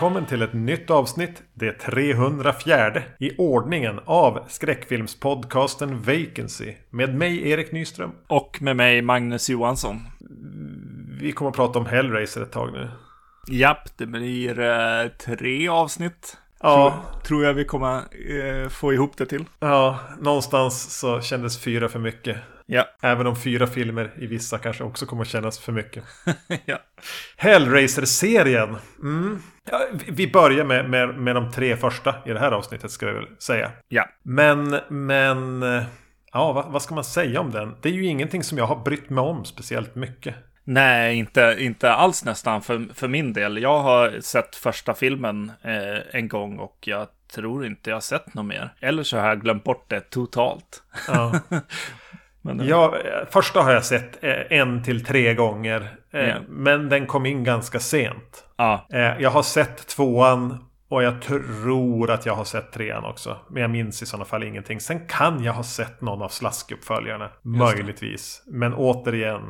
Välkommen till ett nytt avsnitt, det 304 i ordningen av skräckfilmspodcasten Vacancy. Med mig Erik Nyström. Och med mig Magnus Johansson. Vi kommer att prata om Hellraiser ett tag nu. Japp, det blir eh, tre avsnitt. Ja. Tror, tror jag vi kommer eh, få ihop det till. Ja, någonstans så kändes fyra för mycket. Ja. Även om fyra filmer i vissa kanske också kommer att kännas för mycket. ja. Hellraiser-serien. Mm. Ja, vi- börjar med, med, med de tre första i det här avsnittet ska vi väl säga. Ja. Men, men... Ja, vad, vad ska man säga om den? Det är ju ingenting som jag har brytt mig om speciellt mycket. Nej, inte, inte alls nästan för, för min del. Jag har sett första filmen eh, en gång och jag tror inte jag har sett något mer. Eller så har jag glömt bort det totalt. Ja. Men, Ja, första har jag sett eh, en till tre gånger. Ja. Men den kom in ganska sent. ja, Eh, Jag har sett tvåan och jag tror att jag har sett trean också. Men jag minns i sådana fall ingenting. Sen kan jag ha sett någon av slaskuppföljarna. Möjligtvis. Men återigen,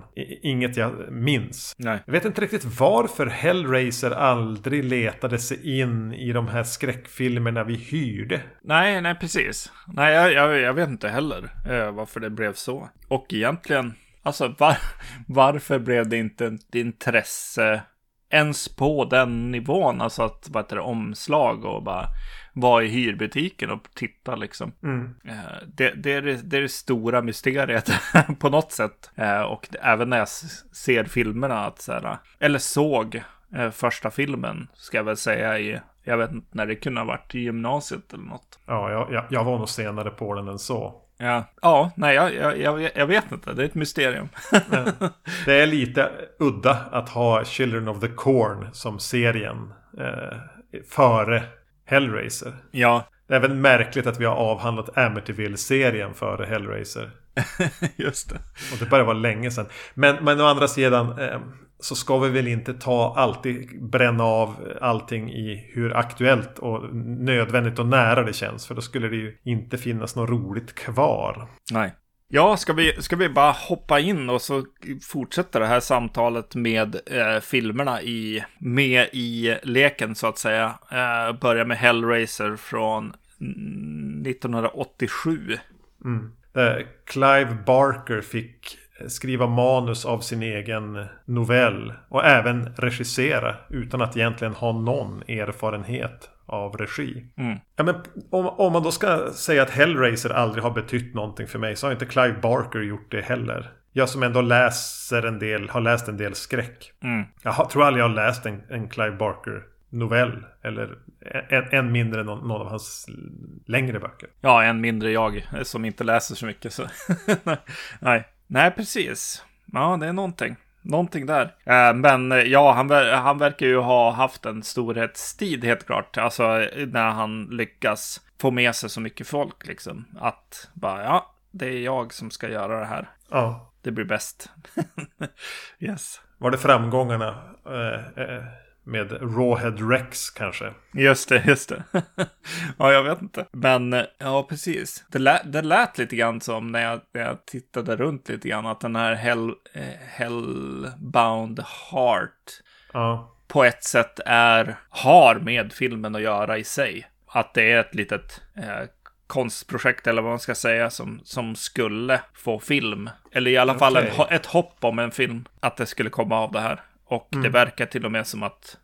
inget jag minns. nej. Jag vet inte riktigt varför Hellraiser aldrig letade sig in i de här skräckfilmerna vi hyrde. Nej, nej, precis. Nej, jag, jag, jag vet inte heller eh, varför det blev så. Och egentligen, alltså var, varför blev det inte ett intresse ens på den nivån? Alltså att, vad heter det, omslag och bara vara i hyrbutiken och titta liksom. Mm. Eh, Det, det, är det, det är det stora mysteriet på något sätt. Eh, Och även när jag ser filmerna, att så här, eller såg eh, första filmen, ska jag väl säga, i, jag vet inte när det kunde ha varit, i gymnasiet eller något. Ja, jag, jag, jag var nog senare på den än så. Ja, ja nej, jag, jag, jag, vet inte. Det är ett mysterium. Det är lite udda att ha Children of the Corn som serien eh, före Hellraiser. ja, Det är även märkligt att vi har avhandlat Amityville-serien före Hellraiser. just det. Och det börjar vara länge sedan. Men, men å andra sidan eh, så ska vi väl inte ta alltid bränna av allting i hur aktuellt och nödvändigt och nära det känns. För då skulle det ju inte finnas något roligt kvar. Nej. Ja, ska vi, ska vi bara hoppa in och så fortsätta det här samtalet med eh, filmerna i, med i leken så att säga. Eh, börja med Hellraiser från mm, 1987. Där Clive Barker fick skriva manus av sin egen novell. Och även regissera utan att egentligen ha någon erfarenhet av regi. Mm. Ja, men om, om man då ska säga att Hellraiser aldrig har betytt någonting för mig så har inte Clive Barker gjort det heller. Jag som ändå läser en del, har läst en del skräck. Mm. Jag har, tror aldrig jag har läst en, en Clive Barker novell. Eller än, än mindre någon, någon av hans längre böcker. Ja, en mindre jag eh, som inte läser så mycket. Så. Nej. Nej, precis. Ja, det är någonting. Någonting där. Eh, men eh, ja, han, han verkar ju ha haft en storhetstid helt klart. Alltså eh, när han lyckas få med sig så mycket folk liksom. Att bara, ja, det är jag som ska göra det här. Ja. Det blir bäst. yes. Var det framgångarna eh, eh, med Rawhead Rex kanske? Just det, just det. ja, jag vet inte. Men eh, ja, precis. Det lät, det lät lite grann som när jag, när jag tittade runt lite grann att den här Hell, eh, Hellbound Heart Ja. på ett sätt är, har med filmen att göra i sig. Att det är ett litet eh, konstprojekt eller vad man ska säga som, som skulle få film. Eller i alla fall en, ett hopp om en film. Att det skulle komma av det här. Och det verkar till och med som att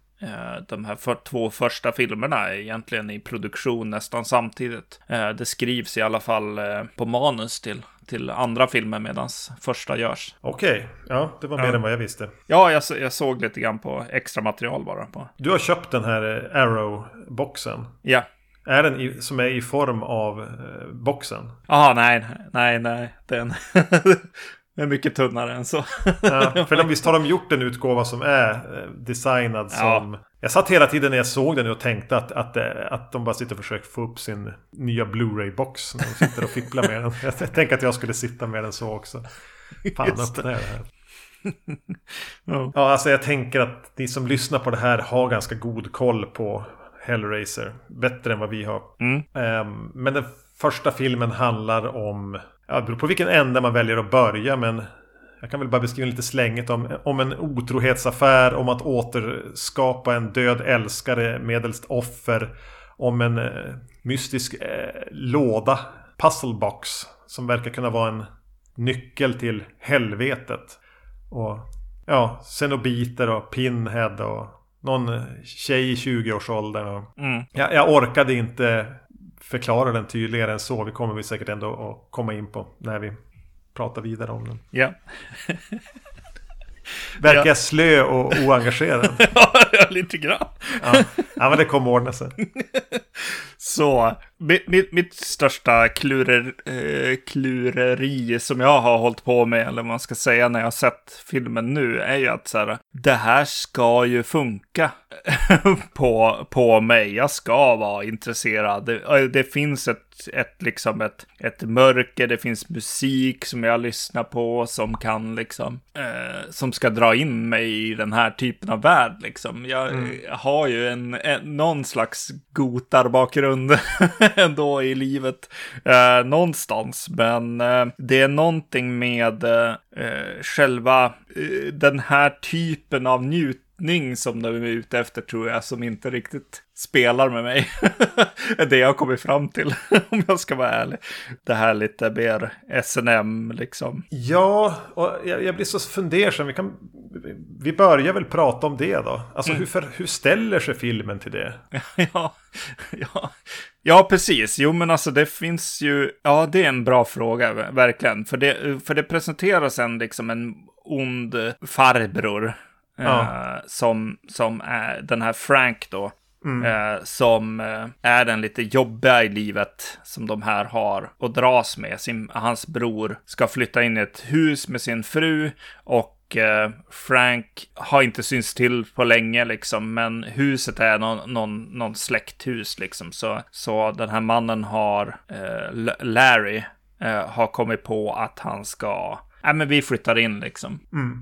de här för, två första filmerna är egentligen i produktion nästan samtidigt. Eh, det skrivs i alla fall eh, på manus till, till andra filmer medan första görs. Okej, ja det var mer Ja. än vad jag visste. Ja, jag, jag såg lite grann på extra material bara. på. Du har köpt den här eh, Arrow-boxen. Ja. Är den i, som är i form av eh, boxen? Jaha, nej, nej, nej. Den är mycket tunnare än så. Ja, för de, visst har de gjort en utgåva som är eh, designad Ja. som... Jag satt hela tiden när jag såg den och tänkte att, att, eh, att de bara sitter och försöker få upp sin nya Blu-ray-box. När de sitter och fipplar med den. Jag tänker att jag skulle sitta med den så också. Fan, öppna det här. Ja. Ja, alltså jag tänker att ni som lyssnar på det här har ganska god koll på Hellraiser. Bättre än vad vi har. Mm. Ehm, men den första filmen handlar om... Ja, det beror på vilken ände man väljer att börja, men jag kan väl bara beskriva lite slängigt om, om en otrohetsaffär, om att återskapa en död älskare medelst offer. Om en eh, mystisk eh, låda, puzzlebox, som verkar kunna vara en nyckel till helvetet. Och ja, Cenobiter och Pinhead och någon tjej i 20-årsåldern. Och... Mm. Jag, jag orkade inte förklara den tydligare än så. Vi kommer vi säkert ändå att komma in på när vi pratar vidare om den. Ja. Verkar Ja. jag slö och oengagerad? ja, lite grann. Ja. ja, men det kommer ordna sig. Så, mitt, mitt, största klurer, eh, klureri som jag har hållit på med, eller vad man ska säga när jag har sett filmen nu, är ju att så här, det här ska ju funka på, på mig. Jag ska vara intresserad. Det, det finns ett, ett, liksom ett, ett mörker, det finns musik som jag lyssnar på som kan liksom, eh, som ska dra in mig i den här typen av värld liksom. Jag Mm. har ju en, en, någon slags gotarbakgrund ändå i livet eh, någonstans. Men eh, det är någonting med eh, eh, själva eh, den här typen av njutning som de är ute efter tror jag, som inte riktigt spelar med mig. det jag har kommit fram till, om jag ska vara ärlig. Det här lite mer SNM liksom. Ja, och jag, jag blir så fundersam. Vi, kan, vi börjar väl prata om det då. Alltså hur, för, hur ställer sig filmen till det? ja, ja. ja, precis. Jo, men alltså det finns ju, ja, det är en bra fråga, ver- verkligen. För det, för det presenteras en liksom en ond farbror. Ja. Eh, som, som är den här Frank då. Eh, som eh, är den lite jobbiga i livet som de här har och dras med. Sin, hans bror ska flytta in i ett hus med sin fru och Frank har inte synts till på länge liksom, men huset är någon, någon, någon släkthus liksom. Så, så den här mannen har, eh, Larry, eh, har kommit på att han ska Nej, men vi flyttar in liksom.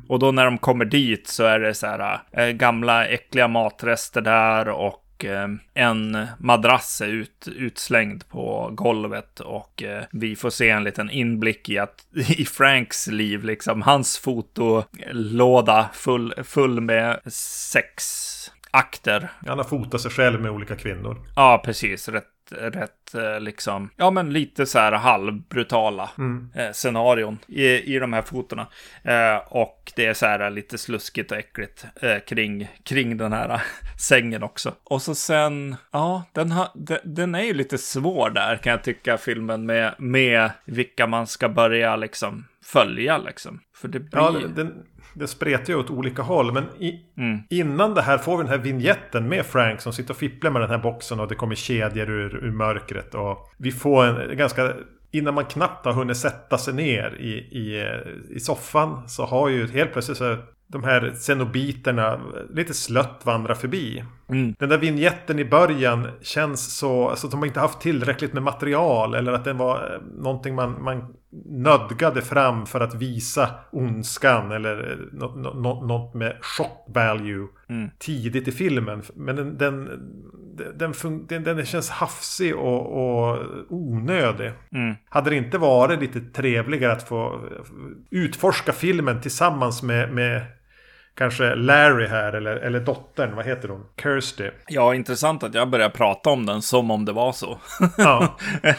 Och då när de kommer dit så är det så här eh, gamla äckliga matrester där och Eh, en madrass är ut, utslängd på golvet och eh, vi får se en liten inblick i att i Franks liv, liksom. Hans fotolåda eh, full, full med sex akter. Han har fotat sig själv med olika kvinnor. Ja, precis. Rätt, rätt eh, liksom. Ja, men lite så här halvbrutala eh, scenarion i, i de här fotona. Eh, och det är så här lite sluskigt och äckligt eh, kring, kring den här sängen också. Och så sen, ja, den, har, den, den är ju lite svår där kan jag tycka, filmen med, med vilka man ska börja liksom följa liksom. För det blir... Ja, den, den spretar ju åt olika håll. Men i, innan det här får vi den här vignetten med Frank som sitter och fipplar med den här boxen och det kommer kedjor ur, ur mörkret. Och vi får en ganska... Innan man knappt har hunnit sätta sig ner i, i, i soffan så har ju helt plötsligt så de här cenobiterna lite slött vandrar förbi. Den där vignetten i början känns så, alltså att de har inte haft tillräckligt med material eller att den var eh, någonting man, man nödgade fram för att visa ondskan eller eh, något, något, något med shock value tidigt i filmen. Men den, den, den, den, den känns hafsig och, och onödig. Hade det inte varit lite trevligare att få utforska filmen tillsammans med, med kanske Larry här eller, eller dottern, vad heter hon? Kirsty. Ja, intressant att jag börjar prata om den som om det var så. Ja, är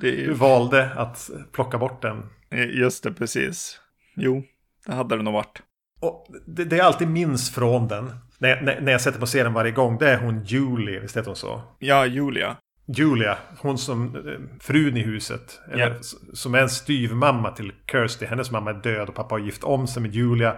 du ju... valde att plocka bort den. Just det, precis. Jo, det hade det nog varit. Och det, det jag alltid minns från den, när när, när jag sätter på serien varje gång, det är hon Julie, visst heter hon så? Ja, Julia. Julia, hon som eh, frun i huset. Eller, s- Som är en styvmamma till Kirsty. Hennes mamma är död och pappa har gift om sig med Julia.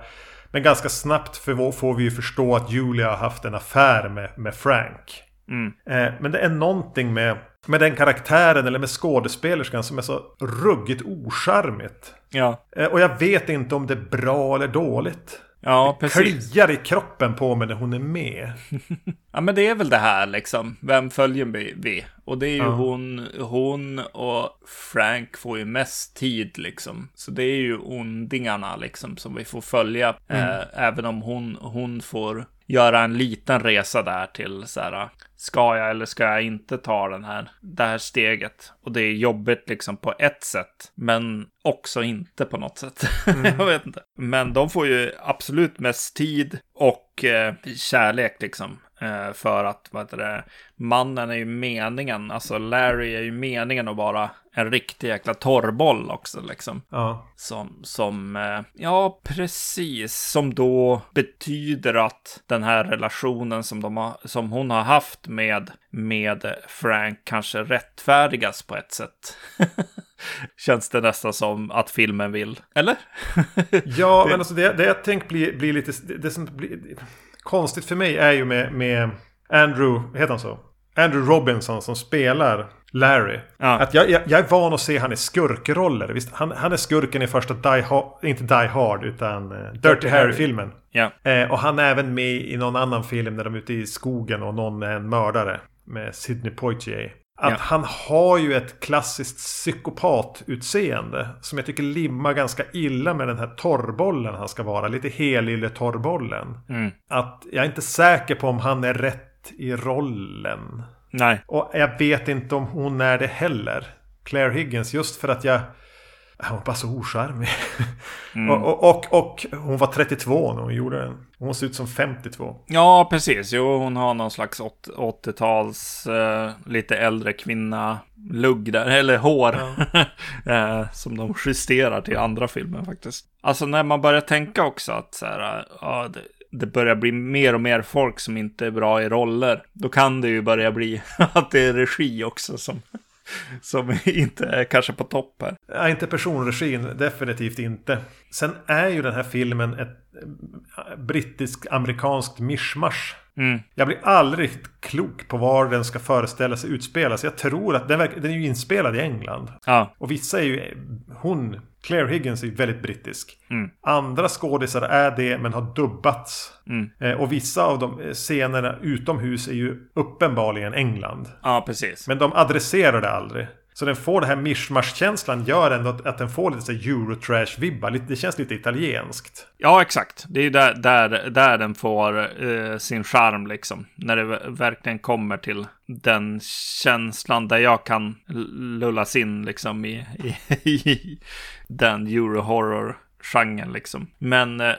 Men ganska snabbt får vi ju förstå att Julia har haft en affär med, med Frank. Mm. Eh, men det är någonting med, med den karaktären eller med skådespelerskan som är så ruggigt ocharmigt. Ja, Eh, och jag vet inte om det är bra eller dåligt. Ja precis. Kliar i kroppen på mig när hon är med. Ja, men det är väl det här liksom. Vem följer vi? Och det är ju Ja. hon, hon och Frank får ju mest tid liksom. Så det är ju ondingarna liksom som vi får följa. Mm. Eh, även om hon, hon får göra en liten resa där till så här ska jag eller ska jag inte ta den här, det här steget? Och det är jobbigt liksom på ett sätt, men också inte på något sätt. Mm. jag vet inte. Men de får ju absolut mest tid och eh, kärlek liksom. Eh, för att, vad heter det, mannen är ju meningen, alltså Larry är ju meningen att vara en riktig jäkla torrboll också liksom. Ja. Som, som, eh, ja precis, som då betyder att den här relationen som, de har, som hon har haft med, med Frank kanske rättfärdigas på ett sätt. Känns det nästan som att filmen vill, eller? ja, men alltså det, det jag tänkt blir, blir lite, det, det som blir konstigt för mig är ju med, med Andrew, heter han så? Andrew Robinson som spelar Larry. Ja. Att jag, jag, jag, är van att se han i skurkroller. Visst, han, han är skurken i första Die Hard, inte Die Hard utan uh, Dirty Harry-filmen. Ja. Eh, och han är även med i någon annan film där de är ute i skogen och någon är en mördare. Med Sidney Poitier. Att ja. han har ju ett klassiskt psykopatutseende. Som jag tycker limmar ganska illa med den här torrbollen han ska vara. Lite helylle torrbollen. Mm. Att jag är inte säker på om han är rätt i rollen. Nej. Och jag vet inte om hon är det heller. Claire Higgins. Just för att jag... Hon var bara så ocharmig. Mm. och, och, och, hon var 32 när hon gjorde den. Hon ser ut som 52. Ja, precis. Jo, hon har någon slags 80-tals, eh, lite äldre kvinna lugg där, eller hår. Ja. eh, som de justerar till andra filmer faktiskt. Alltså när man börjar tänka också att så här, ja, det, det börjar bli mer och mer folk som inte är bra i roller. Då kan det ju börja bli att det är regi också som som inte är kanske på topp här. Ja, inte personregin, definitivt inte. Sen är ju den här filmen ett brittisk-amerikanskt mischmasch. Mm. Jag blir aldrig klok på var den ska föreställa sig utspelas. Jag tror att den, den är ju inspelad i England. Ja. Och vissa är ju... Hon, Claire Higgins, är väldigt brittisk. Mm. Andra skådisar är det, men har dubbats. Mm. Eh, och vissa av de scenerna utomhus är ju uppenbarligen England. Ja, precis. Men de adresserar det aldrig. Så den får den här mischmasch-känslan gör ändå att, den får lite så Eurotrash-vibbar. Det känns lite italienskt. Ja, exakt. Det är ju där, där, där den får eh, sin charm liksom. När det verkligen kommer till den känslan där jag kan lullas in liksom i, i, i den Euro-horror-genren liksom. Men eh,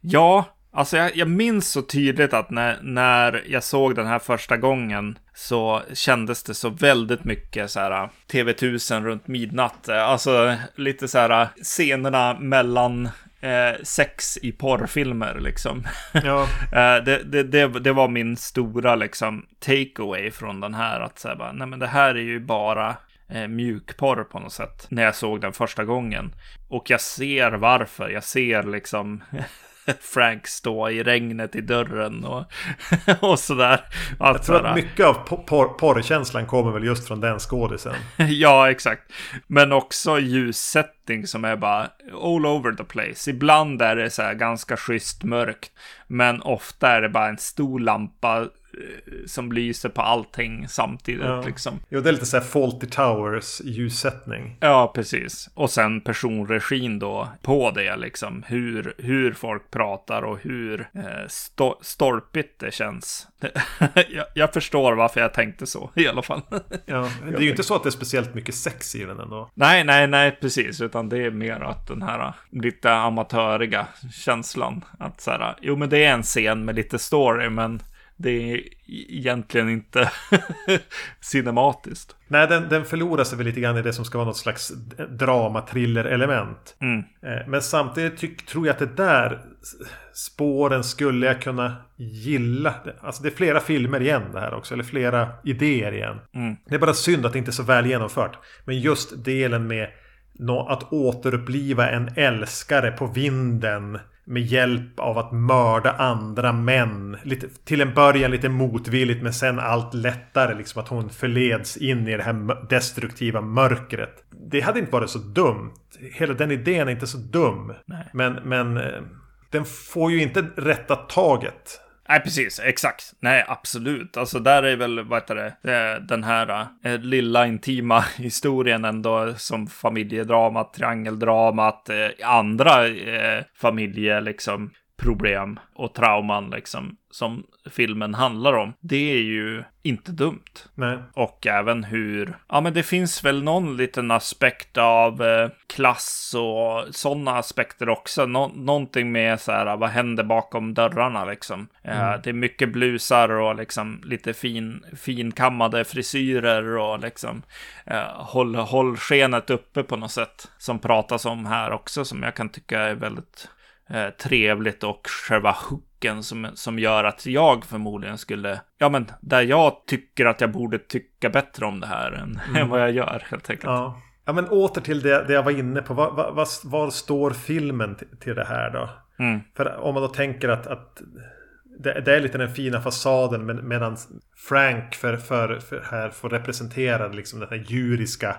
ja, Alltså jag, jag, minns så tydligt att när, när jag såg den här första gången så kändes det så väldigt mycket så här TV1000 runt midnatt. Alltså lite så här scenerna mellan eh, sex i porrfilmer liksom. Ja. det, det, det, det, var min stora liksom takeaway från den här. Att säga bara, nej men det här är ju bara eh, mjukporr på något sätt. När jag såg den första gången. Och jag ser varför. Jag ser liksom Frank stå i regnet i dörren och, och sådär. Allt jag tror att mycket av por porrkänslan kommer väl just från den skådisen. ja, exakt. Men också ljussättning som är bara all over the place. Ibland är det så här ganska schysst mörkt. Men ofta är det bara en stor lampa som lyser på allting samtidigt. Ja. Liksom. Jo, det är lite så här Faulty Towers ljussättning. Ja, precis. Och sen personregin då på det, liksom. Hur, hur folk pratar och hur eh, sto stolpigt det känns. jag, jag, förstår varför jag tänkte så, i alla fall. ja, det är ju inte så att det är speciellt mycket sex i den ändå. Nej, nej, nej, precis. Utan det är mer att den här lite amatöriga känslan. Att så här, jo men det är en scen med lite story, men det är egentligen inte cinematiskt. Nej, den, den förlorar sig väl lite grann i det som ska vara något slags drama, thriller element. Mm. Eh, men samtidigt tyck, tror jag att det där spåren skulle jag kunna gilla. Alltså det är flera filmer igen det här också, eller flera idéer igen. Mm. Det är bara synd att det inte är så väl genomfört. Men just delen med att återuppliva en älskare på vinden med hjälp av att mörda andra män. Lite, till en början lite motvilligt men sen allt lättare. Liksom att hon förleds in i det här destruktiva mörkret. Det hade inte varit så dumt. Hela den idén är inte så dum. Nej. Men, men eh, den får ju inte rätta taget. Nej, precis. Exakt. Nej, absolut. Alltså där är väl, vad heter det, den här eh, lilla intima historien ändå som familjedramat, triangeldramat, eh, andra eh, familje liksom problem och trauman liksom som filmen handlar om. Det är ju inte dumt. Nej. Och även hur, ja men det finns väl någon liten aspekt av eh, klass och sådana aspekter också. Nå någonting med så här, vad händer bakom dörrarna liksom. Eh, mm. det är mycket blusar och liksom lite fin, finkammade frisyrer och liksom eh, håll, håll skenet uppe på något sätt. Som pratas om här också som jag kan tycka är väldigt eh, trevligt och själva hooken som, som gör att jag förmodligen skulle, ja men där jag tycker att jag borde tycka bättre om det här än, mm. än vad jag gör helt enkelt. Ja. Ja men åter till det, det jag var inne på. Var, var, var står filmen till, till det här då? Mm. För om man då tänker att, att det, det, är lite den fina fasaden med, medan Frank för, för, för här får representera liksom den här djuriska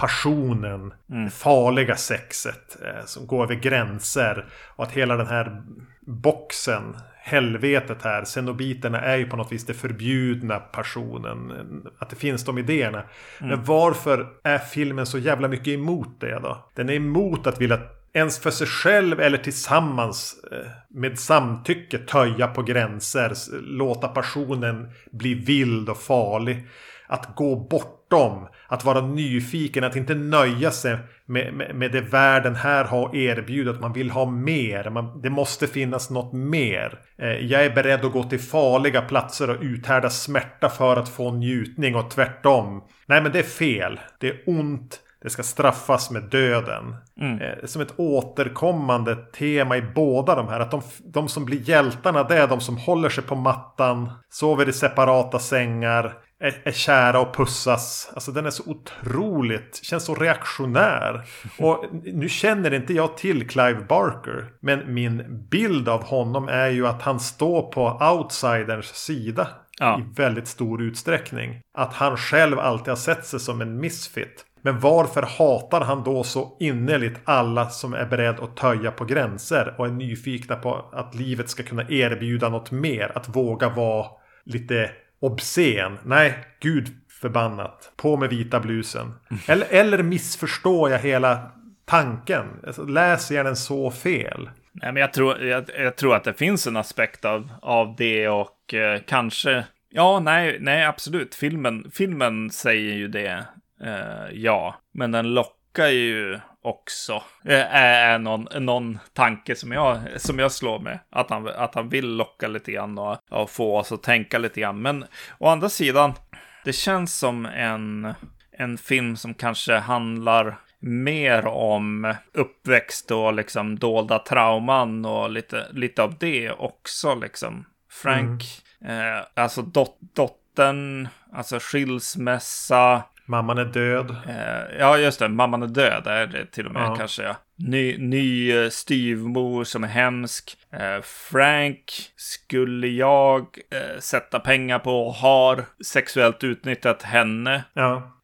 passionen, mm. det farliga sexet eh, som går över gränser. Och att hela den här boxen, helvetet här, Cenobiterna är ju på något vis det förbjudna passionen. Att det finns de idéerna. Mm. Men varför är filmen så jävla mycket emot det då? Den är emot att vilja ens för sig själv eller tillsammans eh, med samtycke töja på gränser, låta passionen bli vild och farlig. Att gå bortom, att vara nyfiken, att inte nöja sig med, med, med det världen här har erbjudit. Man vill ha mer, man, det måste finnas något mer. Eh, jag är beredd att gå till farliga platser och uthärda smärta för att få njutning och tvärtom. Nej men det är fel, det är ont. Det ska straffas med döden. Mm. Eh, som ett återkommande tema i båda de här. Att de, de, som blir hjältarna det är de som håller sig på mattan. Sover i separata sängar är, är kära och pussas. Alltså den är så otroligt, känns så reaktionär. Och nu känner inte jag till Clive Barker. Men min bild av honom är ju att han står på outsiders sida. Ja. I väldigt stor utsträckning. Att han själv alltid har sett sig som en misfit. Men varför hatar han då så innerligt alla som är beredd att töja på gränser och är nyfikna på att livet ska kunna erbjuda något mer? Att våga vara lite obscen. Nej, gud förbannat. På med vita blusen. Eller, eller missförstår jag hela tanken? Alltså, läser jag den så fel? Nej, men jag tror, jag, jag, tror att det finns en aspekt av, av det och eh, kanske... Ja, nej, nej, absolut. Filmen, filmen säger ju det. Eh, ja, men den lockar ju också. Är någon, någon tanke som jag, som jag slår med. Att han, att han vill locka lite grann och, och få oss att tänka lite grann. Men å andra sidan, det känns som en, en film som kanske handlar mer om uppväxt och liksom dolda trauman och lite, lite av det också liksom. Frank, mm. eh, alltså dot, dottern, alltså skilsmässa, Mamman är död. Eh, ja, just det. Mamman är död är det till och med ja. kanske. Ja. Ny, ny eh, styvmor som är hemsk. Eh, Frank skulle jag sätta pengar på har sexuellt utnyttjat henne. Ja.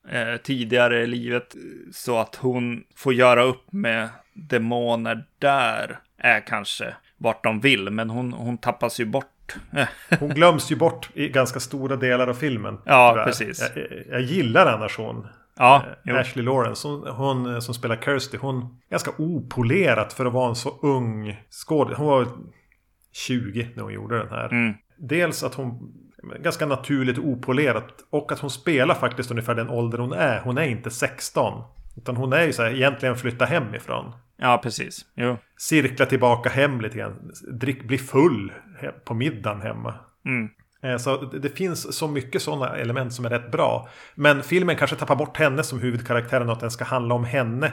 Tidigare i livet. Så att hon får göra upp med demoner där. Är kanske vart de vill. Men hon, hon tappas ju bort hon glöms ju bort i ganska stora delar av filmen. Ja, tyvärr. precis. Jag, jag, gillar annars hon. Ja, eh, Ashley Lawrence, hon, hon, eh, som spelar Kirsty, hon ganska opolerat för att vara en så ung skådespelare. Hon var 20 när hon gjorde den här. Mm. Dels att hon ganska naturligt opolerat och att hon spelar faktiskt ungefär den ålder hon är. Hon är inte 16. Utan hon är ju så här, egentligen flytta hemifrån. Ja, precis. Jo. Cirkla tillbaka hem lite grann. Drick, bli full på middagen hemma. Mm. Eh, så det finns så mycket sådana element som är rätt bra. Men filmen kanske tappar bort henne som huvudkaraktären och att den ska handla om henne.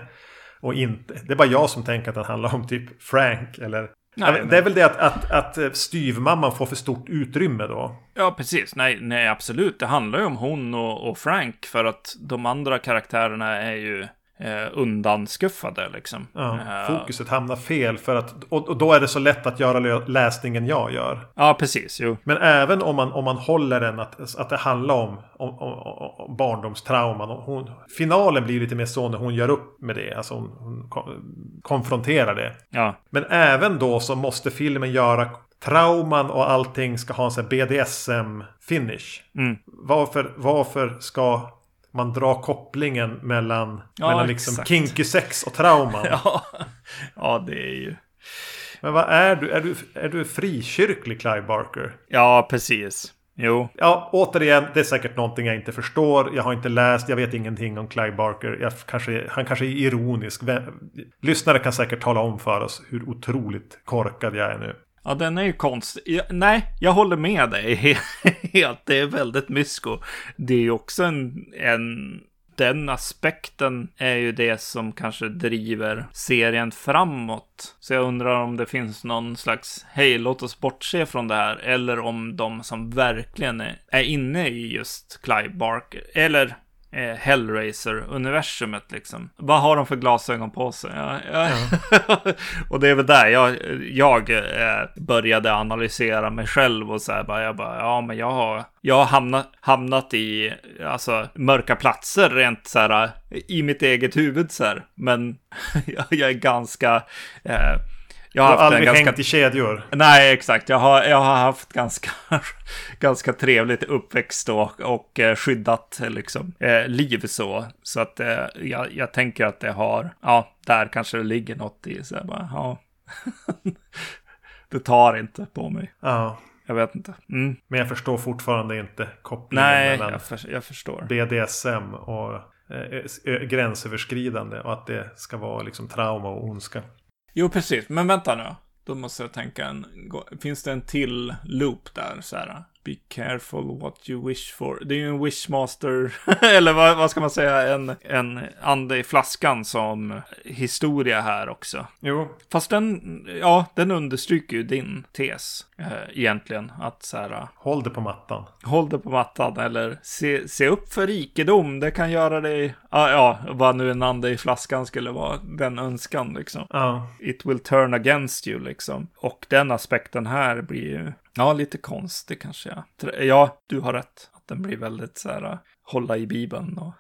Och inte. Det är bara jag som tänker att den handlar om typ Frank eller Nej, det är väl det att, att, att styvmamman får för stort utrymme då. Ja, precis. Nej, nej absolut. Det handlar ju om hon och, och Frank. För att de andra karaktärerna är ju eh, undanskuffade liksom. Ja, eh, fokuset hamnar fel för att och, och, då är det så lätt att göra läsningen jag gör. Ja, precis. Jo. Men även om man, om man håller den att, att det handlar om, om, om, om barndomstrauman. Hon, finalen blir lite mer så när hon gör upp med det. Alltså hon, hon konfronterar det. Ja. Men även då så måste filmen göra trauman och allting ska ha en sån BDSM-finish. Mm. Varför, varför ska man drar kopplingen mellan, ja, mellan liksom kinky sex och trauman. ja. ja, det är ju... Men vad är du? Är du, är du frikyrklig Clive Barker? Ja, precis. Jo. Ja, återigen, det är säkert någonting jag inte förstår. Jag har inte läst, jag vet ingenting om Clive Barker. Jag kanske, han kanske är ironisk. Lyssnare kan säkert tala om för oss hur otroligt korkad jag är nu. Ja, den är ju konstig. Ja, nej, jag håller med dig helt. Det är väldigt mysko. Det är ju också en, en den aspekten är ju det som kanske driver serien framåt. Så jag undrar om det finns någon slags, hej, låt oss bortse från det här. Eller om de som verkligen är, är inne i just Clive Barker, eller eh, Hellraiser-universumet liksom. Vad har de för glasögon på sig? Ja, ja. Ja. och det är väl där jag, jag eh, började analysera mig själv och så här bara, jag bara, ja men jag har, jag har hamnat, hamnat i, alltså, mörka platser rent så här i mitt eget huvud så här. Men jag är ganska, eh, jag har, aldrig ganska... hängt i kedjor? Nej, exakt. Jag har, jag har haft ganska, ganska trevligt uppväxt och, och eh, skyddat liksom, eh, liv så. Så att eh, jag, jag tänker att det har, ja, där kanske det ligger något i. Så bara, ja. det tar inte på mig. Ja. Jag vet inte. Mm. Men jag förstår fortfarande inte kopplingen Nej, mellan jag, för, jag förstår. BDSM och eh, gränsöverskridande och att det ska vara liksom trauma och ondska. Jo, precis. Men vänta nu. Då måste jag tänka en... Finns det en till loop där? Så här. Be careful what you wish for. Det är ju en wishmaster, eller vad, vad, ska man säga, en, en ande i flaskan som historia här också. Jo. Fast den, ja, den understryker ju din tes eh, egentligen. Att så här. Håll det på mattan. Håll det på mattan eller se, se upp för rikedom. Det kan göra dig, ja, ja, vad nu en ande i flaskan skulle vara, den önskan liksom. Ja. It will turn against you liksom. Och den aspekten här blir ju Ja, lite konstig kanske. Ja. ja, du har rätt. Att den blir väldigt så här, hålla i bibeln och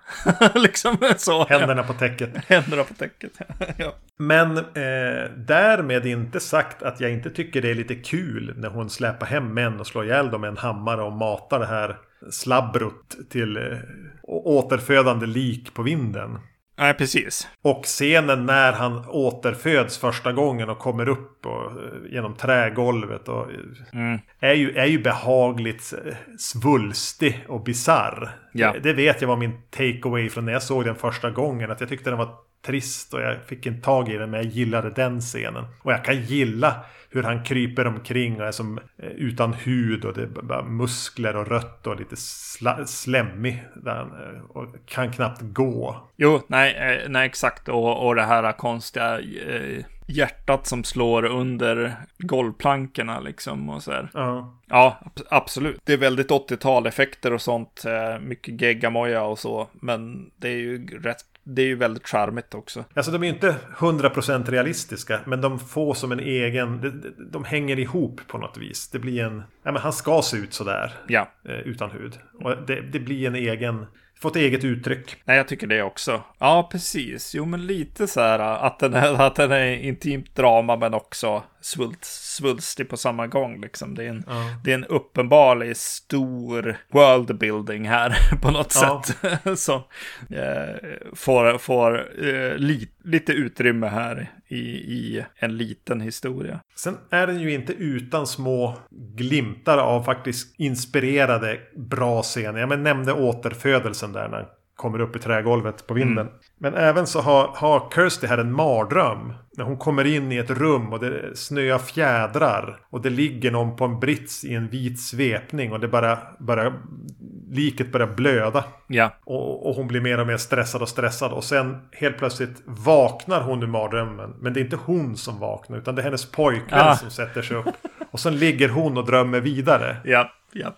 liksom så. Händerna ja. på täcket. Händerna på täcket, ja. Men eh, därmed inte sagt att jag inte tycker det är lite kul när hon släpar hem män och slår ihjäl dem med en hammare och matar det här slabbrot till eh, återfödande lik på vinden. Nej, precis. Och scenen när han återföds första gången och kommer upp och, eh, genom trägolvet. Och, mm. är, ju, är ju behagligt eh, svulstig och bizarr. Ja. Det, det vet jag var min takeaway från när jag såg den första gången. Att jag tyckte den var trist och jag fick inte tag i den men jag gillade den scenen. Och jag kan gilla hur han kryper omkring och är som eh, utan hud och det är bara muskler och rött och lite slemmig. Där han, eh, och kan knappt gå. Jo, nej, eh, nej exakt. Och, och det här konstiga eh, hjärtat som slår under golvplankorna liksom och så här. Ja. Ja, absolut. Det är väldigt 80-tal effekter och sånt. Mycket geggamoja och så. Men det är ju rätt det är ju väldigt charmigt också. Alltså de är ju inte 100% realistiska. Men de får som en egen... De, de hänger ihop på något vis. Det blir en... Ja men han ska se ut sådär. Ja. Eh, utan hud. Och det, det blir en egen få ett eget uttryck. Nej, jag tycker det också. Ja, precis. Jo, men lite så här att den är, att den är intimt drama, men också svult, svulstig på samma gång. Liksom. Det, är en, ja. det är en uppenbarlig stor worldbuilding här på något ja. sätt. som eh, får, får eh, li, lite utrymme här i, i en liten historia. Sen är den ju inte utan små glimtar av faktiskt inspirerade bra scener. Jag nämnde återfödelsen där när kommer upp i trägolvet på vinden. Mm. Men även så har, har Kirsty här en mardröm. När hon kommer in i ett rum och det snöar fjädrar. Och det ligger någon på en brits i en vit svepning. Och det bara, bara liket börjar blöda. Ja. Och, och hon blir mer och mer stressad och stressad. Och sen helt plötsligt vaknar hon ur mardrömmen. Men det är inte hon som vaknar. Utan det är hennes pojkvän ah. som sätter sig upp. Och sen ligger hon och drömmer vidare. Ja, ja.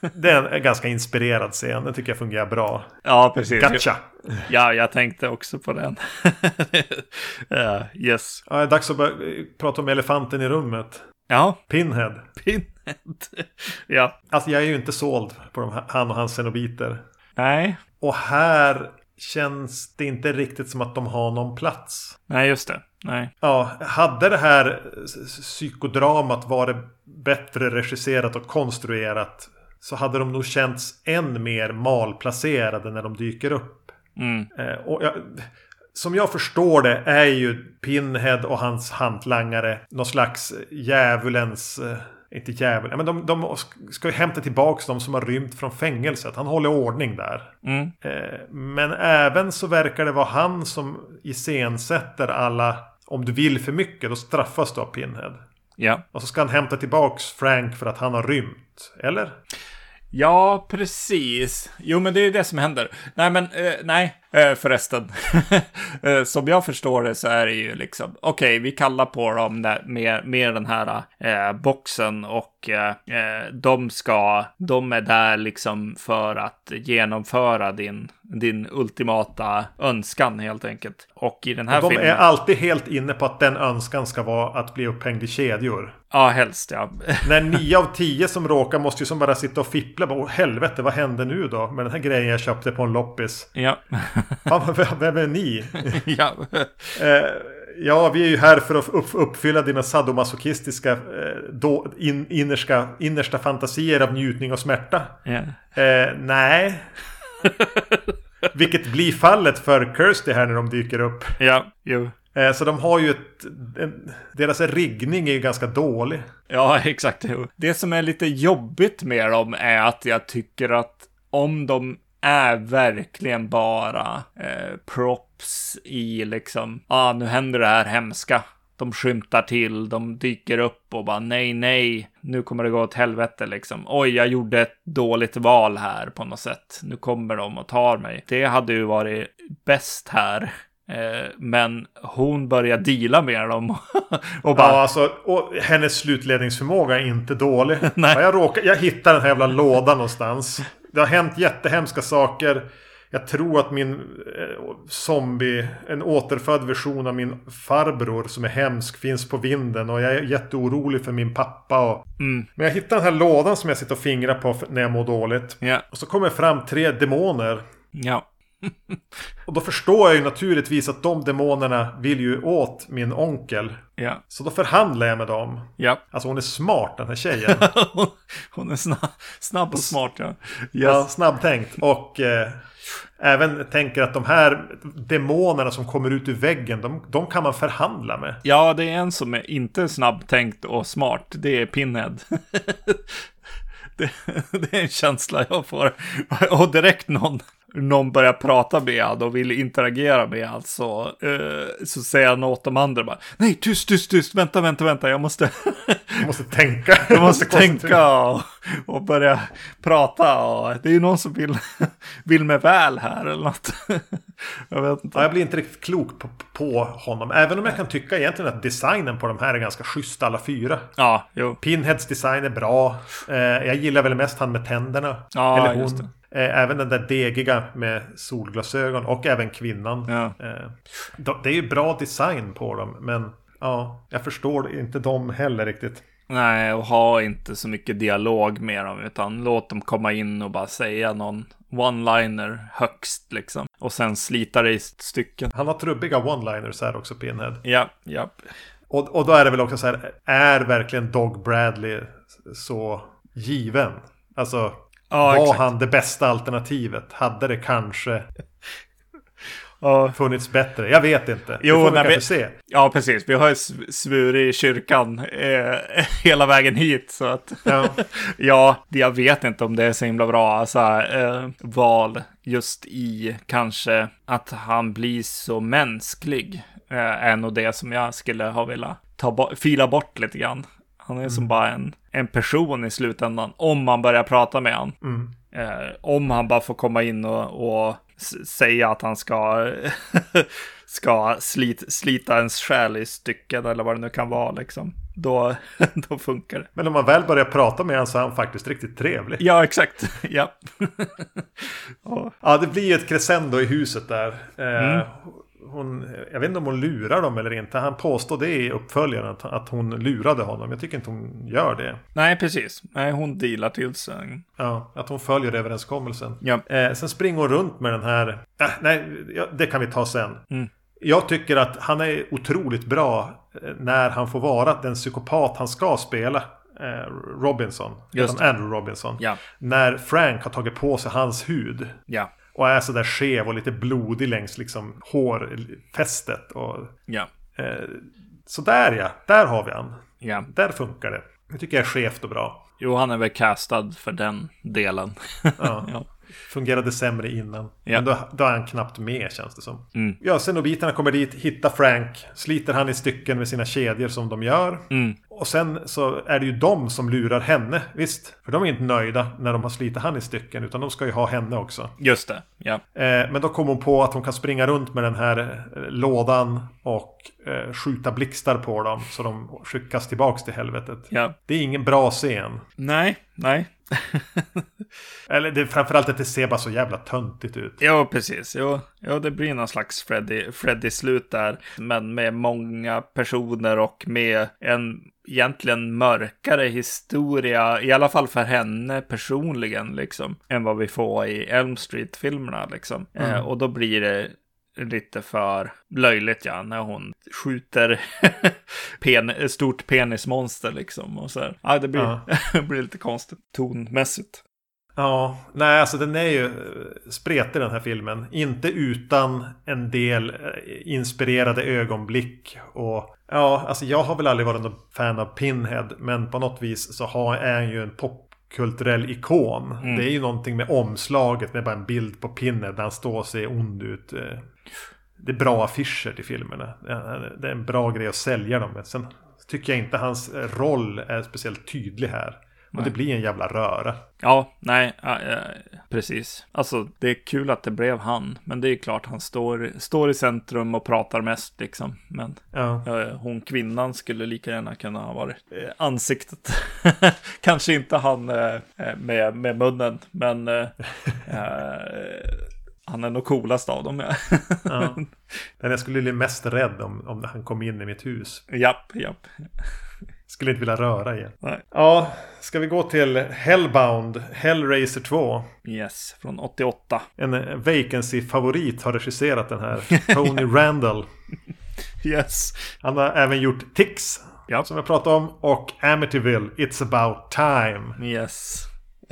Det är en ganska inspirerad scen. Den tycker jag fungerar bra. Ja, precis. Gotcha! Ja, jag tänkte också på den. uh, yes. Ja, det är dags att börja prata om elefanten i rummet. Ja. Pinhead. Pinhead. ja. Alltså jag är ju inte såld på de han och hans cenobiter. Nej. Och här känns det inte riktigt som att de har någon plats. Nej, just det. Nej. Ja, hade det här psykodramat varit bättre regisserat och konstruerat så hade de nog känts än mer malplacerade när de dyker upp. Mm. Eh, och jag, som jag förstår det är ju Pinhead och hans hantlangare någon slags djävulens... Eh, inte djävul, men de, de ska ju hämta tillbaka de som har rymt från fängelset. Han håller ordning där. Mm. Eh, men även så verkar det vara han som iscensätter alla om du vill för mycket, då straffas du av Pinhead. Ja. Och så ska han hämta tillbaks Frank för att han har rymt. Eller? Ja, precis. Jo, men det är det som händer. Nej, men eh, nej, eh, förresten. eh, som jag förstår det så är det ju liksom, okej, okay, vi kallar på dem där, med, med den här eh, boxen och eh, eh, de ska, de är där liksom för att genomföra din, din ultimata önskan helt enkelt. Och i den här de filmen. är alltid helt inne på att den önskan ska vara att bli upphängd i kedjor. Ja, helst ja. När nio av tio som råkar måste ju som bara sitta och fippla. Åh helvete, vad hände nu då? Med den här grejen jag köpte på en loppis. Ja. Ja vem är ni? ja. Eh, ja, vi är ju här för att uppfylla dina sadomasochistiska eh, då, in, innerska, innersta fantasier av njutning och smärta. Ja. Eh, nej. Vilket blir fallet för Kirsty här när de dyker upp. Ja, jo. Eh, så de har ju ett... En, deras riggning är ju ganska dålig. Ja, exakt. Det som är lite jobbigt med dem är att jag tycker att om de är verkligen bara eh, props i liksom, ja ah, nu händer det här hemska. De skymtar till, de dyker upp och bara nej, nej, nu kommer det gå åt helvete liksom. Oj, jag gjorde ett dåligt val här på något sätt. Nu kommer de och tar mig. Det hade ju varit bäst här. Eh, men hon börjar deala med dem. och bara... Ja, alltså, och hennes slutledningsförmåga är inte dålig. Nej. Jag, råkar, jag hittar den här jävla lådan någonstans. Det har hänt jättehemska saker. Jag tror att min eh, zombie, en återfödd version av min farbror som är hemsk finns på vinden. Och jag är jätteorolig för min pappa. Och... Mm. Men jag hittar den här lådan som jag sitter och fingrar på när jag mår dåligt. Ja. Och så kommer fram tre demoner. Ja. och då förstår jag ju naturligtvis att de demonerna vill ju åt min onkel. Ja. Så då förhandlar jag med dem. Ja. Alltså hon är smart den här tjejen. hon är snabb, snabb och smart ja. Yes. Ja, snabbtänkt. Och eh, även tänker att de här demonerna som kommer ut ur väggen, de, de kan man förhandla med. Ja, det är en som är inte snabbtänkt och smart. Det är Pinhead. det, det, är en känsla jag får. Och direkt någon någon börjar prata med han och vill interagera med han så, eh, så säger han åt de andra bara Nej, tyst, tyst, tyst, vänta, vänta, vänta, jag måste Jag måste tänka. Jag måste tänka och, och börja prata och det är ju någon som vill, vill mig väl här eller något. Jag vet inte. Ja, Jag blir inte riktigt klok på, på honom Även om jag kan tycka egentligen att designen på de här är ganska schysst alla fyra. Ja, jo. Pinheads design är bra. Eh, Jag gillar väl mest han med tänderna. Ja, Eller hon även den där degiga med solglasögon och även kvinnan. Ja. Eh, det är ju bra design på dem. Men ja, jag förstår inte dem heller riktigt. Nej, och ha inte så mycket dialog med dem. Utan låt dem komma in och bara säga någon one-liner högst liksom. Och sen slita det i stycken. Han har trubbiga one-liners här också, Pinhead. Ja, ja. Och, och då är det väl också så här, är verkligen Dog Bradley så given? Alltså, Ja, var exakt. han det bästa alternativet? Hade det kanske Ja. funnits bättre? Jag vet inte. Jo, det får vi kanske vi- se. Ja, precis. Vi har ju sv- svurit i kyrkan eh, hela vägen hit. Så att, Ja. ja, jag vet inte om det är så himla bra alltså, eh, val just i kanske att han blir så mänsklig. Eh, är nog det som jag skulle ha velat ta bo- fila bort lite grann. Han är som bara en, en person i slutändan, om man börjar prata med han. Mm. Eh, om han bara får komma in och, och säga att han ska, ska slit, slita ens själ i stycken eller vad det nu kan vara liksom. Då, då funkar det. Men om man väl börjar prata med honom så är han faktiskt riktigt trevlig. Ja, exakt. ja. Ja. Ja, det blir ju ett crescendo i huset där. Eh, Mm. Hon, jag vet inte om hon lurar dem eller inte. Han påstår det i uppföljaren att, att hon lurade honom. Jag tycker inte hon gör det. Nej, precis. Nej, hon dealar till sig. Ja, att hon följer överenskommelsen. Ja. Eh, sen springer hon runt med den här... Äh, nej, ja, det kan vi ta sen. Mm. Jag tycker att han är otroligt bra eh, när han får vara den psykopat han ska spela. Eh, Robinson. Just Andrew Robinson. Ja. När Frank har tagit på sig hans hud. Ja. Och är sådär skev och lite blodig längs liksom hårfästet. Och, Ja. eh, så där ja, där har vi han. Ja. Där funkar det. Det tycker jag är skevt och bra. Jo, han är väl castad för den delen. Ja. ja. Fungerade sämre innan. Ja. Men då, då är han knappt med känns det som. Mm. Ja, Cenobiterna kommer dit, hittar Frank, sliter han i stycken med sina kedjor som de gör. Mm. Och sen så är det ju de som lurar henne, visst? För de är inte nöjda när de har slitit han i stycken, utan de ska ju ha henne också. Just det. Ja. Eh, men då kommer hon på att hon kan springa runt med den här eh, lådan och eh, skjuta blixtar på dem så de skickas tillbaks till helvetet. Ja. Det är ingen bra scen. Nej, nej. Eller det är framförallt att det ser bara så jävla töntigt ut. Jo, precis. Jo, jo det blir någon slags Freddy, Freddy-slut där. Men med många personer och med en egentligen mörkare historia, i alla fall för henne personligen, liksom, än vad vi får i Elm Street-filmerna, liksom. Mm. Eh, och då blir det lite för löjligt, ja, när hon skjuter pen, stort penismonster, liksom. Och så här. Ja, det blir, Ja. blir lite konstigt tonmässigt. Ja, nej alltså den är ju spretig den här filmen. Inte utan en del eh, inspirerade ögonblick. Och ja, alltså jag har väl aldrig varit någon fan av Pinhead. Men på något vis så har, är han ju en popkulturell ikon. Mm. Det är ju någonting med omslaget med bara en bild på Pinhead när han står och ser ond ut. eh. Det är bra affischer till filmerna. Det är en bra grej att sälja dem. Sen tycker jag inte hans roll är speciellt tydlig här. Och det blir en jävla röra. Ja, nej, ja, ja, precis. Alltså, det är kul att det blev han. Men det är klart, han står, står i centrum och pratar mest liksom. Men Ja. eh, hon kvinnan skulle lika gärna kunna ha varit eh, ansiktet. Kanske inte han eh, eh, med, med munnen, men han är nog coolast av dem. Ja. Ja. Men jag skulle bli mest rädd om, om han kom in i mitt hus. japp, japp. Skulle inte vilja röra igen. Nej. Ja, ska vi gå till Hellbound, Hellraiser 2. Yes, från 88. En eh, vacancy-favorit har regisserat den här. Tony Randall. Yes. Han har även gjort Tix, Ja. som jag pratade om. Och Amityville, It's about time. Yes.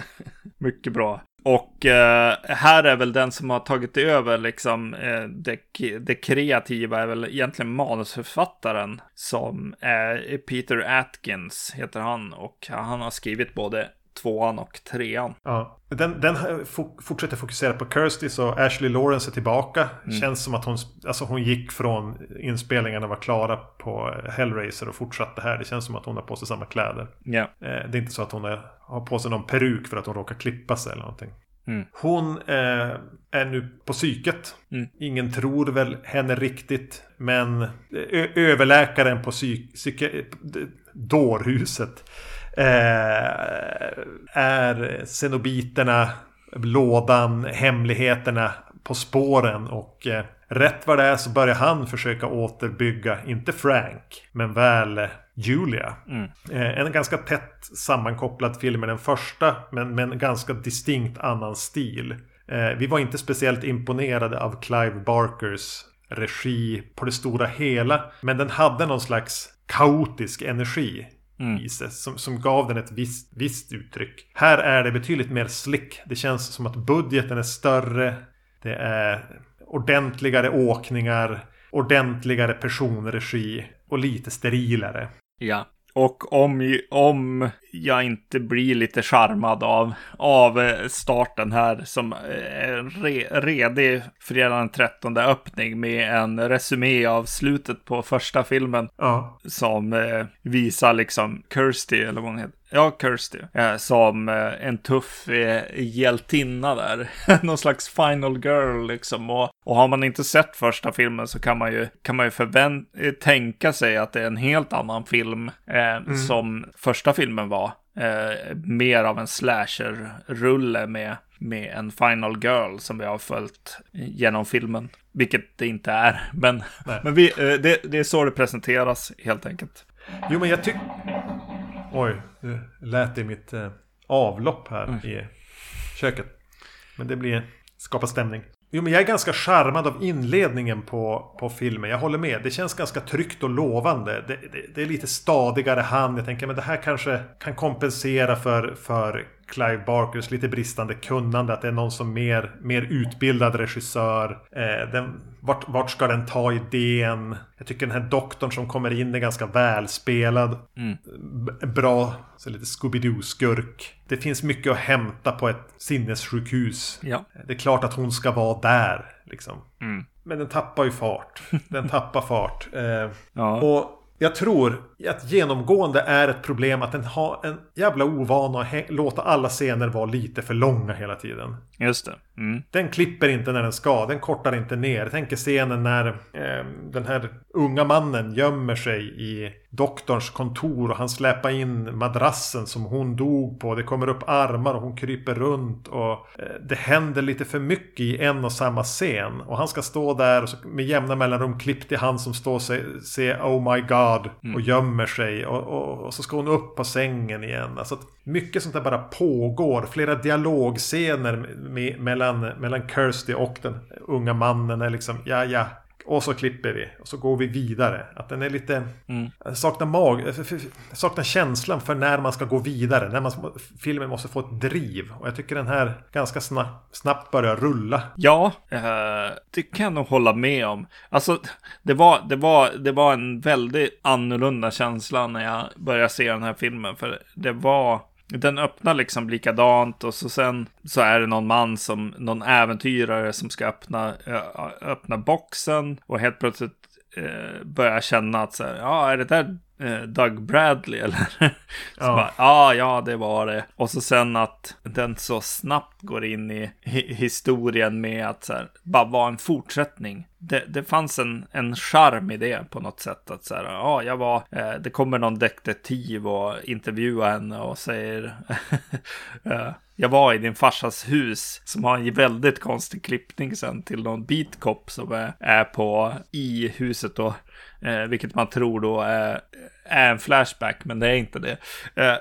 Mycket bra. Och eh, här är väl den som har tagit över liksom eh, det, det kreativa är väl egentligen manusförfattaren som är Peter Atkins heter han och han har skrivit både tvåan och trean. Ja. Den, den fortsätter fokusera på Kirsty så Ashley Lawrence är tillbaka. Känns som att hon, alltså hon gick från inspelningarna var klara på Hellraiser och fortsatte här. Det känns som att hon har på sig samma kläder. Eh, Det är inte så att hon är, har på sig någon peruk för att hon råkar klippa sig eller någonting. Mm. Hon eh, är nu på psyket. Mm. Ingen tror väl henne riktigt. Men ö- överläkaren på psyk, psyke, dårhuset eh, är cenobiterna, lådan, hemligheterna på spåren. Och eh, rätt vad det är så börjar han försöka återbygga, inte Frank, men väl eh, Julia. Mm. Eh, En ganska tätt sammankopplad film med den första, men med en ganska distinkt annan stil. Eh, Vi var inte speciellt imponerade av Clive Barkers regi på det stora hela. Men den hade någon slags kaotisk energi Mm. i sig som, som gav den ett visst, visst uttryck. Här är det betydligt mer slick. Det känns som att budgeten är större. Det är ordentligare åkningar, ordentligare personregi och lite sterilare. ja. Och om, om jag inte blir lite charmad av, av eh, starten här som är re, redig fredag den 13 öppning med en resumé av slutet på första filmen Ja, som eh, visar liksom Kirsty, eller vad hon heter. Ja, Kirsty. Eh, som eh, en tuff eh, hjältinna där. Någon slags final girl liksom. Och, och har man inte sett första filmen så kan man ju, kan man ju förvänt- eh, tänka sig att det är en helt annan film eh, som första filmen var. Eh, mer av en slasher-rulle med, med en final girl som vi har följt genom filmen. Vilket det inte är. Men, Nej. men vi, eh, det, det är så det presenteras helt enkelt. Jo men jag tycker... Oj, nu lät det i mitt eh, avlopp här i köket. Men det blir skapa stämning. Jo men jag är ganska charmad av inledningen på, på filmen. Jag håller med. Det känns ganska tryggt och lovande. Det, det, det är lite stadigare hand. Jag tänker men det här kanske kan kompensera för, för Clive Barkers lite bristande kunnande. Att det är någon som mer, mer utbildad regissör. Eh, den, vart, vart ska den ta idén? Jag tycker den här doktorn som kommer in är ganska välspelad. Mm. Bra, så lite Scooby-Doo-skurk. Det finns mycket att hämta på ett sinnessjukhus. Ja. Det är klart att hon ska vara där. Liksom. Mm. Men den tappar ju fart. Den tappar fart. Eh, Ja. och jag tror att genomgående är ett problem att den har en jävla ovana att låta alla scener vara lite för långa hela tiden. Just det. Mm. Den klipper inte när den ska, den kortar inte ner. Tänker scenen när eh, den här unga mannen gömmer sig i doktorns kontor och han släpar in madrassen som hon dog på. Det kommer upp armar och hon kryper runt och eh, det händer lite för mycket i en och samma scen. Och han ska stå där och med jämna mellanrum klipp till han som står och se- ser Oh my God och gömmer sig. Och, och, och så ska hon upp på sängen igen. Alltså att mycket sånt där bara pågår. Flera dialogscener med, mellan, mellan Kirsty och den unga mannen är liksom ja ja. Och så klipper vi och så går vi vidare. Att den är lite... Mm. Saknar mag... Jag saknar känslan för när man ska gå vidare. När man, filmen måste få ett driv. Och jag tycker den här ganska snabbt, snabbt börjar rulla. Ja, eh, det kan jag nog hålla med om. Alltså, det var, det, var, det var en väldigt annorlunda känsla när jag började se den här filmen. För det var, den öppnar liksom likadant och så sen så är det någon man som, någon äventyrare som ska öppna, öppna boxen och helt plötsligt eh, börjar känna att så här, ja, är det där Doug Bradley eller? Ja. bara, ja, ja, det var det. Och så sen att den så snabbt går in i hi- historien med att så här, bara vara en fortsättning. Det, det fanns en, en charm i det på något sätt. Att så här, ja, jag var, eh, det kommer någon detektiv och intervjuar henne och säger, eh, jag var i din farsas hus som har en väldigt konstig klippning sen till någon beatcop som är, är på i huset då. Eh, vilket man tror då är, är en flashback, men det är inte det. Äh,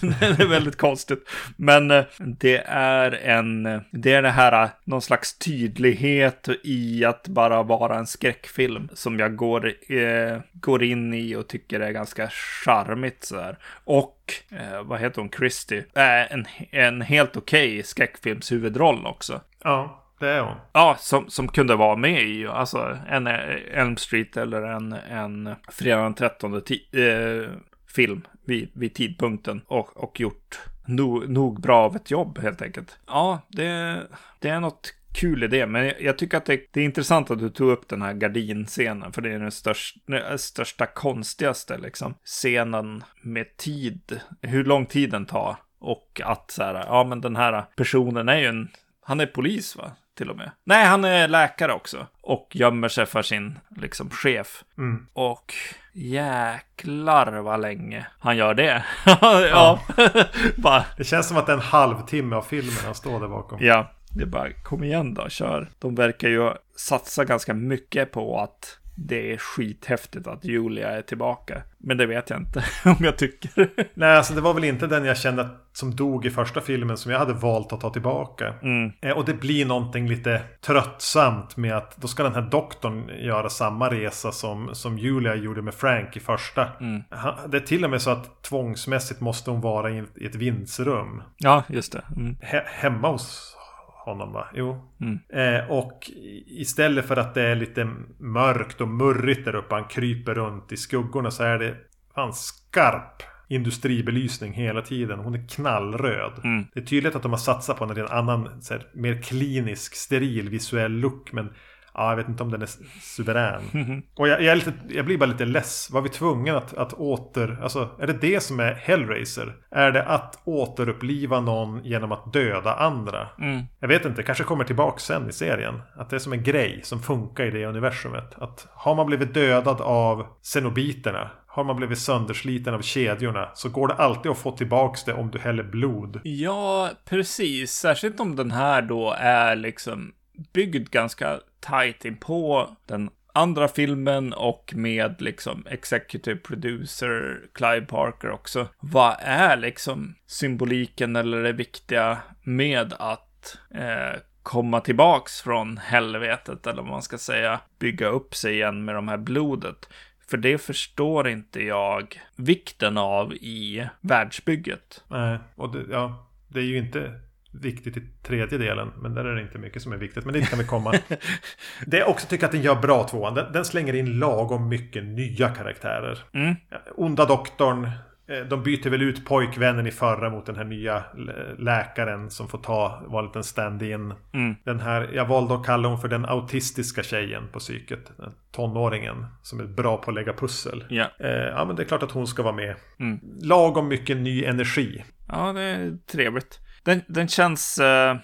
det är väldigt konstigt. Men äh, det är en, det är det här, någon slags tydlighet i att bara vara en skräckfilm som jag går, eh, går in i och tycker är ganska charmigt så här. Och, eh, vad heter hon, Christie, är en, en helt okej okay skräckfilmshuvudroll också. Ja, det är hon. Ja, som, som kunde vara med i alltså en Elm Street eller en, en Fredag den 13 ti- eh, film vid, vid tidpunkten och, och gjort no, nog bra av ett jobb helt enkelt. Ja, det, det är något kul i det, men jag, jag tycker att det, det är intressant att du tog upp den här gardinscenen, för det är den största, den största konstigaste liksom, scenen med tid, hur lång tid den tar. Och att så här, ja men den här personen är ju en, han är polis va? Till och med. Nej, han är läkare också. Och gömmer sig för sin, liksom, chef. Mm. Och jäklar vad länge han gör det. ja, bara, Det känns som att det är en halvtimme av filmen han står där bakom. ja, det är bara kom igen då, kör. De verkar ju satsa ganska mycket på att det är skithäftigt att Julia är tillbaka. Men det vet jag inte om jag tycker. Nej, alltså det var väl inte den jag kände som dog i första filmen som jag hade valt att ta tillbaka. Mm. Eh, Och det blir någonting lite tröttsamt med att då ska den här doktorn göra samma resa som, som Julia gjorde med Frank i första. Mm. Det är till och med så att tvångsmässigt måste hon vara i i ett vindsrum. Ja, just det. Mm. He hemma hos honom va? Jo. Mm. Eh, och istället för att det är lite mörkt och murrigt där uppe, han kryper runt i skuggorna så är det fan skarp industribelysning hela tiden. Hon är knallröd. Mm. Det är tydligt att de har satsat på en annan, här, mer klinisk, steril, visuell look. Men ja, jag vet inte om den är suverän. Och jag, jag, är lite, jag blir bara lite less. Var vi tvungna att, att åter... Alltså, är det det som är Hellraiser? Är det att återuppliva någon genom att döda andra? Mm. Jag vet inte, kanske kommer tillbaka sen i serien. Att det är som en grej som funkar i det universumet. Att har man blivit dödad av xenobiterna, har man blivit söndersliten av kedjorna, så går det alltid att få tillbaka det om du häller blod. Ja, precis. Särskilt om den här då är liksom byggd ganska tight in på den andra filmen och med liksom executive producer Clive Parker också. Vad är liksom symboliken eller det viktiga med att eh, komma tillbaks från helvetet eller vad man ska säga, bygga upp sig igen med de här blodet. För det förstår inte jag vikten av i världsbygget. Nej, och det, ja. Det är ju inte viktigt i tredje delen. Men där är det inte mycket som är viktigt. Men dit kan vi komma. det jag också tycker att den gör bra tvåan. Den, den slänger in lagom mycket nya karaktärer. Mm. Onda doktorn. eh, De byter väl ut pojkvännen i förra mot den här nya lä- läkaren som får ta, vara en liten stand-in. Mm. Den här, jag valde att kalla hon för den autistiska tjejen på psyket. Tonåringen som är bra på att lägga pussel. Ja. Eh, ja men det är klart att hon ska vara med. Mm. Lagom mycket ny energi. Ja, det är trevligt. Den, den känns... eh,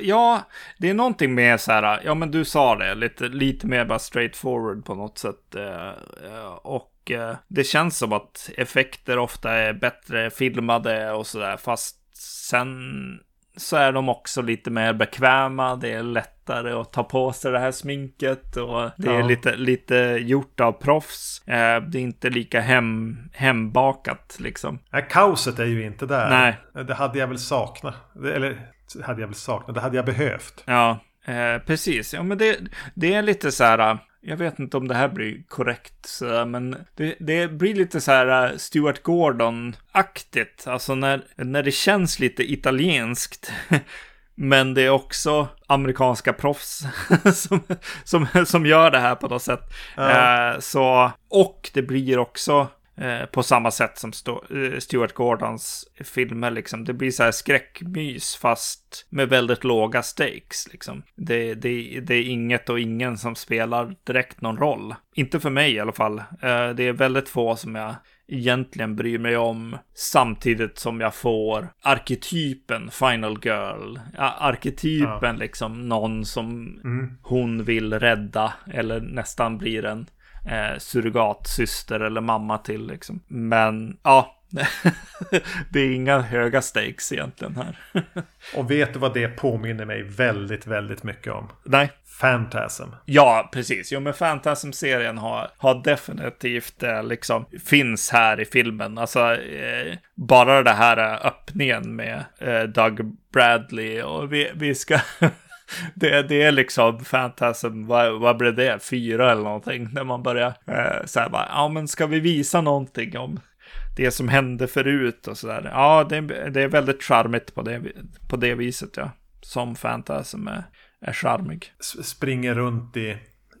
ja, det är någonting med så här... Ja, men du sa det. Lite, lite mer bara straightforward på något sätt. eh, eh och eh, det känns som att effekter ofta är bättre filmade och sådär. Fast sen så är de också lite mer bekväma. Det är lättare att ta på sig det här sminket och det är Ja. lite, lite gjort av proffs. Eh, det är inte lika hem, hembakat liksom. Nej, kaoset är ju inte där. Nej. Det hade jag väl saknat. Eller hade jag väl saknat. Det hade jag behövt. Ja, eh, precis. Ja, men det, det är lite så här. Äh, Jag vet inte om det här blir korrekt, så, men det, det blir lite så här äh, Stuart Gordon-aktigt. Alltså när, när det känns lite italienskt. Men det är också amerikanska proffs som, som, som gör det här på något sätt. Ja. Eh, så, och det blir också eh, på samma sätt som Sto- eh, Stuart Gordons filmer. Liksom. Det blir så här skräckmys fast med väldigt låga stakes. Liksom. Det, det, det är inget och ingen som spelar direkt någon roll. Inte för mig i alla fall. Eh, det är väldigt få som jag egentligen bryr mig om samtidigt som jag får arketypen Final Girl. Ja, arketypen liksom någon som hon vill rädda eller nästan blir en eh, surrogatsyster eller mamma till liksom. Men ja, det är inga höga stakes egentligen här. Och vet du vad det påminner mig väldigt, väldigt mycket om? Nej. Phantasm. Ja, precis. Jo, men Phantasm-serien har, har definitivt eh, liksom finns här i filmen. Alltså, eh, bara det här eh, öppningen med eh, Doug Bradley och vi, vi ska... Det, det är liksom Fantasen, vad, vad blev det? Fyra eller någonting. När man börjar eh, så här bara, ja men ska vi visa någonting om det som hände förut och sådär. Ja, det, det är väldigt charmigt på det, på det viset ja. Som Fantasen är, är charmig. S- Springer runt i,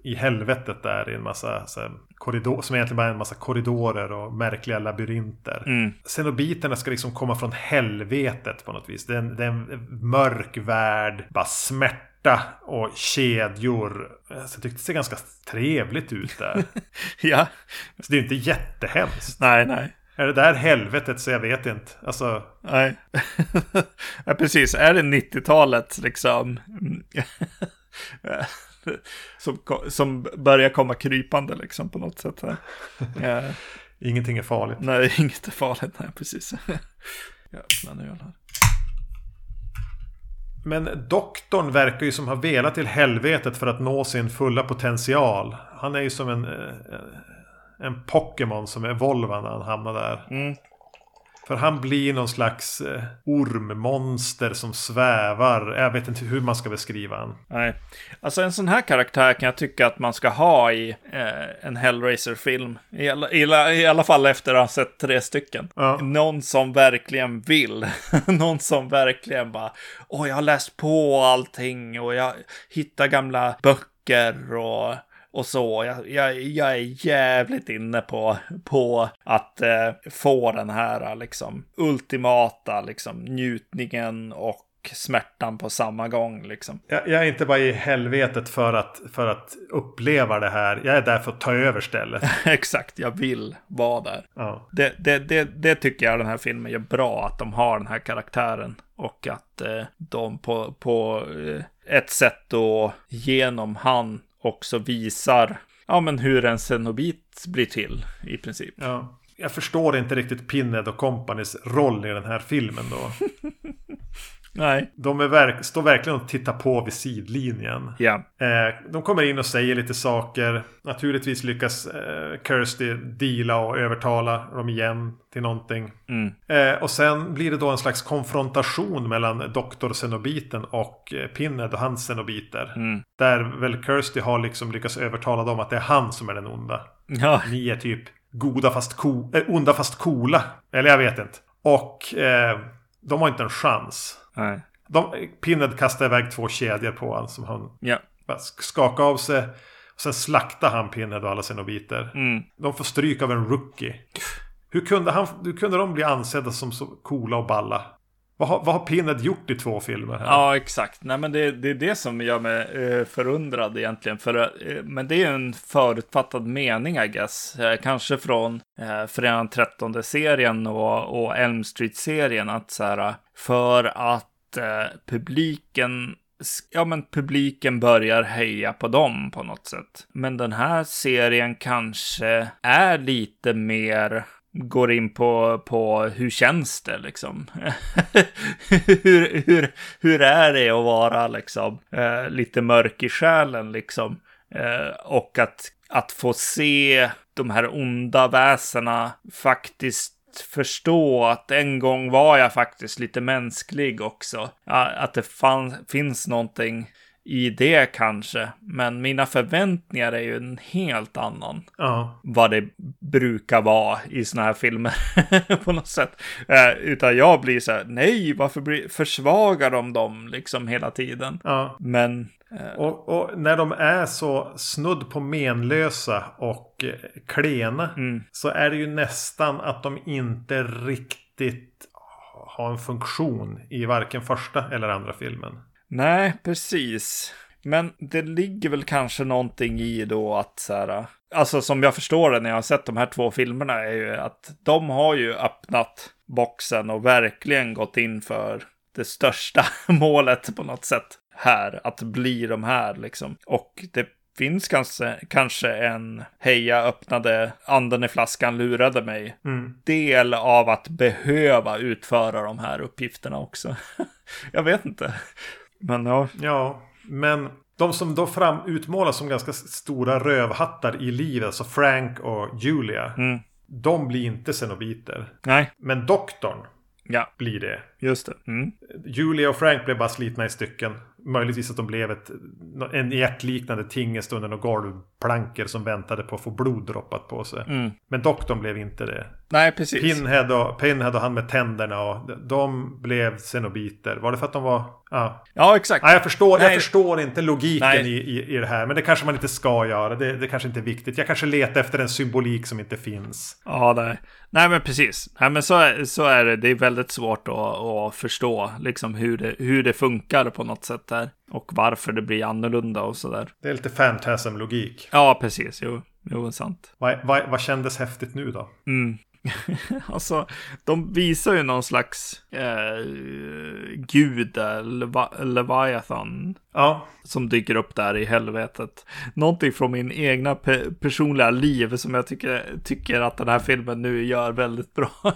i helvetet där i en massa här, korridor, som egentligen bara är en massa korridorer och märkliga labyrinter. Mm. Xenobiterna ska liksom komma från helvetet på något vis. Det är en, det är en mörk värld, bara smärta och kedjor. Så jag tyckte det ser ganska trevligt ut där. Ja, Så det är inte jättehemskt. nej, nej. Är det där helvetet så jag vet inte. Alltså, Nej. ja, precis. Är det 90-talet liksom? som, som börjar komma krypande liksom på något sätt. Här. Ja, ingenting är farligt. nej, inget är farligt. Nej, precis. Jag öppnar en öl här. Men doktorn verkar ju som ha velat till helvetet för att nå sin fulla potential. Han är ju som en, eh, en Pokémon som evolvar när han hamnar där. Mm. För han blir någon slags eh, ormmonster som svävar. Jag vet inte hur man ska beskriva han. Nej, alltså en sån här karaktär kan jag tycka att man ska ha i eh, en Hellraiser-film. I alla, i, alla- I alla fall efter att ha sett tre stycken. Ja. Någon som verkligen vill. Någon som verkligen bara, åh jag har läst på allting och jag hittar gamla böcker och och så. Jag, jag, jag är jävligt inne på, på att eh, få den här liksom ultimata liksom njutningen och smärtan på samma gång liksom. Jag, jag är inte bara i helvetet för att, för att uppleva det här. Jag är där för att ta över stället. Exakt, jag vill vara där. Ja. Det, det, det, det tycker jag den här filmen gör bra, att de har den här karaktären. Och att eh, de på, på eh, ett sätt då genom han också visar ja, men hur en cenobit blir till i princip. Ja. Jag förstår inte riktigt Pinhead och Companys roll i den här filmen då. Nej, De verk, står verkligen och tittar på vid sidlinjen. ja, Eh, de kommer in och säger lite saker. Naturligtvis lyckas eh, Kirsty deala och övertala dem igen till någonting. mm, Eh, och sen blir det då en slags konfrontation mellan Doktor Cenobiten och eh, Pinhead och hans Cenobiter. mm. Där väl Kirsty har liksom lyckats övertala dem att det är han som är den onda. Ja, Ni är typ goda fast äh, onda fast coola. Eller jag vet inte. Och eh, De har inte en chans. Nej. De, Pinhead kastar iväg två kedjor på honom som han Ja. skakar av sig. Och sen slaktar han Pinhead och alla xenobiter. Mm. De får stryk av en rookie. Hur kunde, han, hur kunde de bli ansedda som så coola och balla? Vad har, vad har Pinhead gjort i två filmer här? Ja, exakt. Nej, men det, det är det som gör mig eh, förundrad egentligen. För, eh, men det är en förutfattad mening, I guess. Eh, kanske från eh, Fredag 13 serien och, och Elm Street-serien. Att så här, för att eh, publiken Ja, men publiken börjar heja på dem på något sätt. Men den här serien kanske är lite mer går in på, på hur känns det liksom? hur, hur, hur är det att vara liksom eh, lite mörk i själen liksom? Eh, och att, att få se de här onda väsena faktiskt förstå att en gång var jag faktiskt lite mänsklig också. Att det fann, finns någonting i det kanske. Men mina förväntningar är ju en helt annan Ja. vad det brukar vara i såna här filmer på något sätt. Eh, utan jag blir så här, nej, varför blir, försvagar de dem liksom hela tiden? ja. Men, eh, Och, och när de är så snudd på menlösa och eh, klena. mm, Så är det ju nästan att de inte riktigt har en funktion i varken första eller andra filmen. Nej, precis. Men det ligger väl kanske någonting i då att så här, alltså som jag förstår det när jag har sett de här två filmerna är ju att de har ju öppnat boxen och verkligen gått in för det största målet på något sätt här, att bli de här liksom. Och det finns kanske, kanske en heja öppnade anden i flaskan lurade mig Mm. del av att behöva utföra de här uppgifterna också. jag vet inte. Men ja, Ja, men de som då fram utmålas som ganska stora rövhattar i livet, alltså Frank och Julia. mm, De blir inte xenobiter. nej, Men doktorn ja, blir det. just det. Mm. Julia och Frank blev bara slitna i stycken. Möjligtvis att de blev ett, en hjärtliknande tingest under några golvplankor som väntade på att få blod droppat på sig. Mm. Men doktorn blev inte det. Nej, precis. Pinhead och, Pinhead och han med tänderna och de blev xenobiter. Var det för att de var... Ja. Ja, exakt. Nej, jag förstår, jag förstår inte logiken i, i, i det här. Men det kanske man inte ska göra. Det, det kanske inte är viktigt. Jag kanske letar efter en symbolik som inte finns. Ja, nej. nej, men precis. Nej, men så så är det. Det är väldigt svårt att, att förstå liksom hur det, hur det funkar på något sätt där. Och varför det blir annorlunda och sådär. Det är lite fantasm-logik. Ja, precis. Jo, jo sant. Vad, vad, vad kändes häftigt nu då? Mm. alltså, de visar ju någon slags eh, gud, Leva Leviathan, Ja, som dyker upp där i helvetet. Någonting från min egna pe personliga liv som jag tycker, tycker att den här filmen nu gör väldigt bra.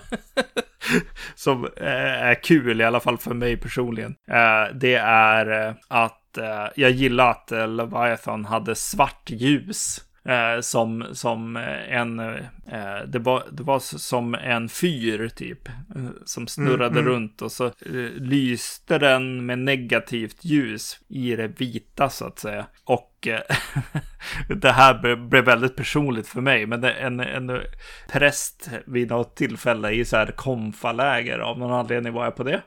som eh, är kul, i alla fall för mig personligen. Eh, det är eh, att eh, jag gillar att eh, Leviathan hade svart ljus. Eh, som, som eh, en, eh, det, var, det var som en fyr typ, eh, som snurrade Mm, mm. runt och så eh, lyste den med negativt ljus i det vita så att säga. Och eh, det här ble- blev väldigt personligt för mig, men en, en präst vid något tillfälle i så här konfaläger, av någon anledning var jag på det.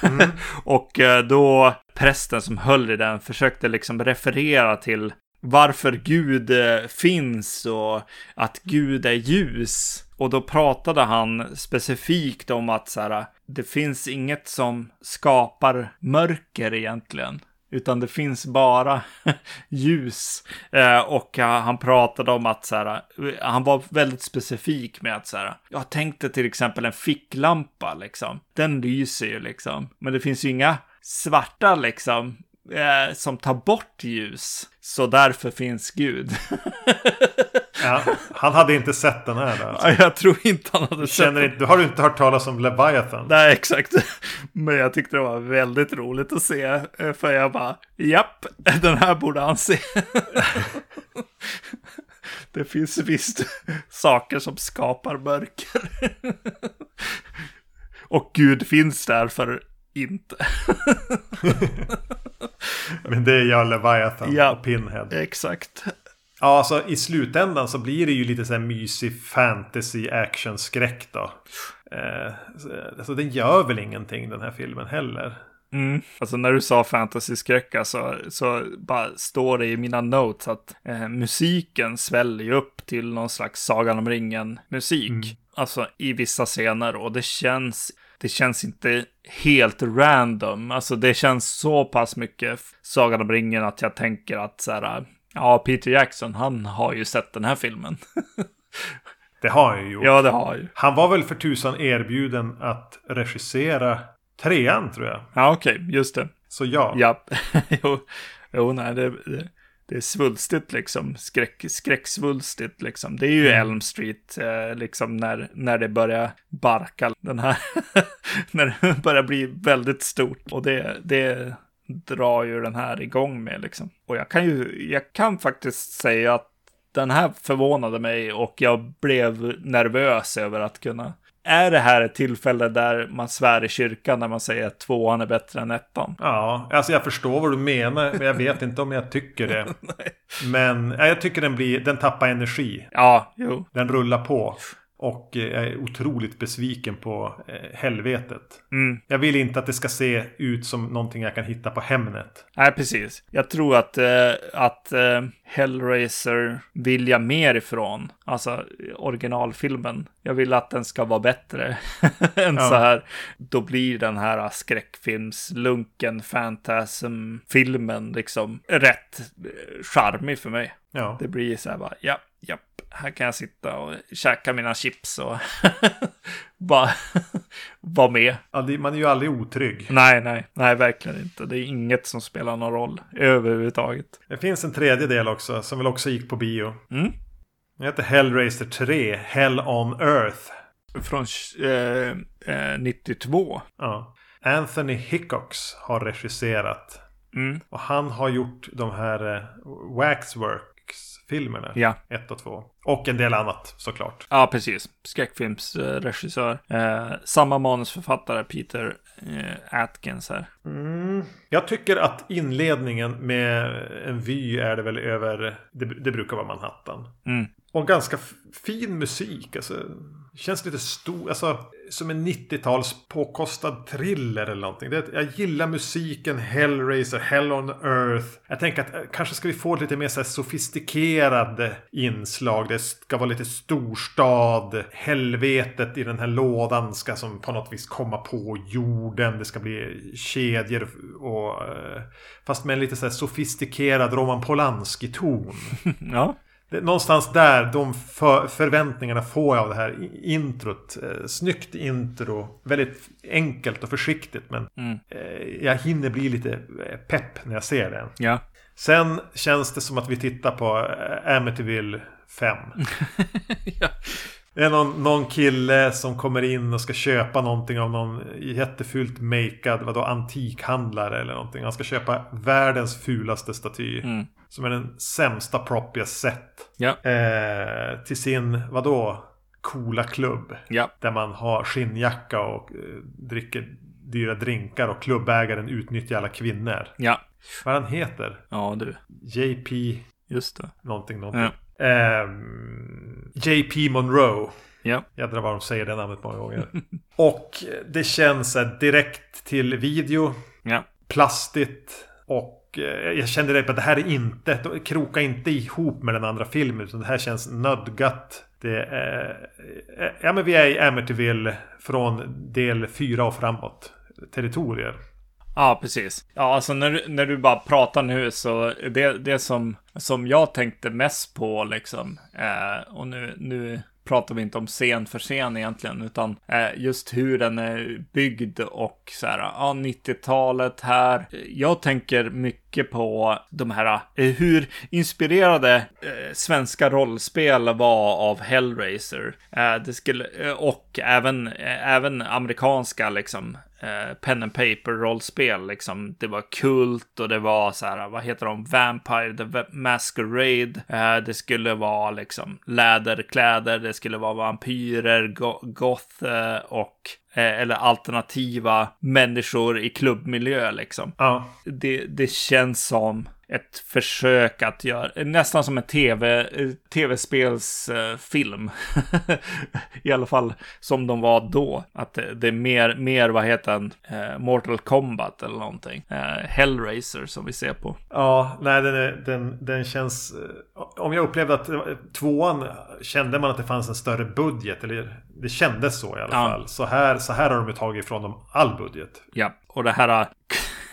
och eh, då prästen som höll i den försökte liksom referera till varför Gud eh, finns och att Gud är ljus. Och då pratade han specifikt om att så här, det finns inget som skapar mörker egentligen. Utan det finns bara ljus. Eh, och eh, han pratade om att så här, eh, han var väldigt specifik med att så här, jag tänkte till exempel en ficklampa liksom. Den lyser ju liksom. Men det finns ju inga svarta liksom eh, som tar bort ljus. Så därför finns Gud. ja, han hade inte sett den här. Alltså. jag tror inte han hade du, sett den. inte, du har inte hört talas om Leviathan? Nej, exakt. Men jag tyckte det var väldigt roligt att se. eh, För jag bara, japp, den här borde han se. Det finns visst saker som skapar mörker. Och Gud finns därför inte. Men det gör Leviathan Ja. och Pinhead. Exakt. Ja, alltså i slutändan så blir det ju lite så här mysig fantasy action skräck då. Eh, alltså den gör väl ingenting den här filmen heller. Mm. Alltså när du sa fantasy-skräck alltså, så bara står det i mina notes att eh, musiken sväller upp till någon slags Sagan om ringen-musik. Mm. Alltså i vissa scener och det känns, det känns inte helt random. Alltså det känns så pass mycket Sagan om ringen att jag tänker att så här, ja, Peter Jackson, han har ju sett den här filmen. det har han ju gjort. Ja, det har ju. Han var väl för tusan erbjuden att regissera trean tror jag. Ja, okej, okay, just det. Så ja. Ja, jo, jo nej, det, det, det, är svulstigt liksom. Skräck, skräcksvulstigt liksom. Det är ju mm. Elm Street, eh, liksom när, när det börjar barka den här. när det börjar bli väldigt stort. Och det, det drar ju den här igång med liksom. Och jag kan ju, jag kan faktiskt säga att den här förvånade mig och jag blev nervös över att kunna är det här ett tillfälle där man svär i kyrkan när man säger att tvåan är bättre än ettan? Ja, alltså jag förstår vad du menar, men jag vet inte om jag tycker det. men jag tycker den blir, den tappar energi. Ja, jo. Den rullar på. Och eh, jag är otroligt besviken på eh, helvetet. Mm. Jag vill inte att det ska se ut som någonting jag kan hitta på Hemnet. Nej, precis. Jag tror att, eh, att eh, Hellraiser vill jag mer ifrån. Alltså originalfilmen. Jag vill att den ska vara bättre än ja. så här. Då blir den här skräckfilmslunken, fantasm-filmen liksom rätt eh, charmig för mig. Ja. Det blir så här bara, ja, ja, här kan jag sitta och käka mina chips och bara vara med. Ja, man är ju aldrig otrygg. Nej, nej, nej, verkligen inte. Det är inget som spelar någon roll överhuvudtaget. Det finns en tredje del också som väl också gick på bio. Mm. Den heter Hellraiser 3, Hell on Earth. Från eh, eh, 92. Ja. Anthony Hickox har regisserat. Mm. Och han har gjort de här eh, Waxwork filmerna. Ja. Ett och två. Och en del annat såklart. Ja, precis. Skräckfilmsregissör. Eh, samma manusförfattare, Peter eh, Atkins här. Mm. Jag tycker att inledningen med en vy är det väl över, det, det brukar vara Manhattan. Mm. Och ganska fin musik. Alltså, känns lite stor, alltså som en 90-tals påkostad thriller eller någonting. Det, jag gillar musiken, Hellraiser, Hell on Earth. Jag tänker att eh, kanske ska vi få lite mer så här sofistikerade inslag. Det ska vara lite storstad. Helvetet i den här lådan ska som på något vis komma på jorden. Det ska bli kedjor och... Eh, fast med en lite så här sofistikerad Roman Polanski-ton. ja. Det, någonstans där, de för, förväntningarna får jag av det här introt. Eh, snyggt intro. Väldigt enkelt och försiktigt. Men mm. eh, jag hinner bli lite eh, pepp när jag ser det. Ja. Sen känns det som att vi tittar på eh, Amityville 5. ja. Det är någon, någon kille som kommer in och ska köpa någonting av någon jättefult makead vadå, antikhandlare eller någonting. Han ska köpa världens fulaste staty. Mm. Som är den sämsta prop jag sett. Ja. Eh, till sin, vadå, coola klubb. Ja. Där man har skinnjacka och eh, dricker dyra drinkar och klubbägaren utnyttjar alla kvinnor. Ja. Vad han heter? Ja, du. JP... Just det. Någonting, någonting. Ja. Eh, JP Monroe. Ja. Jädrar vad de säger det namnet många gånger. och det känns direkt till video. Ja. Plastigt. Och eh, jag kände direkt att det här är inte, kroka inte ihop med den andra filmen. Utan det här känns nödgat. Det är, eh, ja men vi är i Amityville från del 4 och framåt. Territorier. Ja, precis. Ja, alltså när, när du bara pratar nu så det, det som, som jag tänkte mest på liksom, eh, och nu, nu pratar vi inte om scen för scen egentligen, utan eh, just hur den är byggd och så här, ja, 90-talet här. Jag tänker mycket på de här, eh, hur inspirerade eh, svenska rollspel var av Hellraiser. Eh, det skulle, eh, och även, eh, även amerikanska liksom, eh, pen and paper rollspel liksom. Det var kult och det var så här, vad heter de, Vampire the Masquerade. Eh, det skulle vara liksom läderkläder, det skulle vara vampyrer, go goth eh, och eh, eller alternativa människor i klubbmiljö liksom. Ja. Det, det känns som ett försök att göra, nästan som en tv, eh, tv-spelsfilm. I alla fall som de var då. Att det, det är mer, mer, vad heter den, eh, Mortal Kombat eller någonting. Eh, Hellraiser som vi ser på. Ja, nej den, är, den, den känns... Om jag upplevde att tvåan kände man att det fanns en större budget. Eller det kändes så i alla Ja. fall. Så här, så här har de tagit ifrån dem all budget. Ja, och det här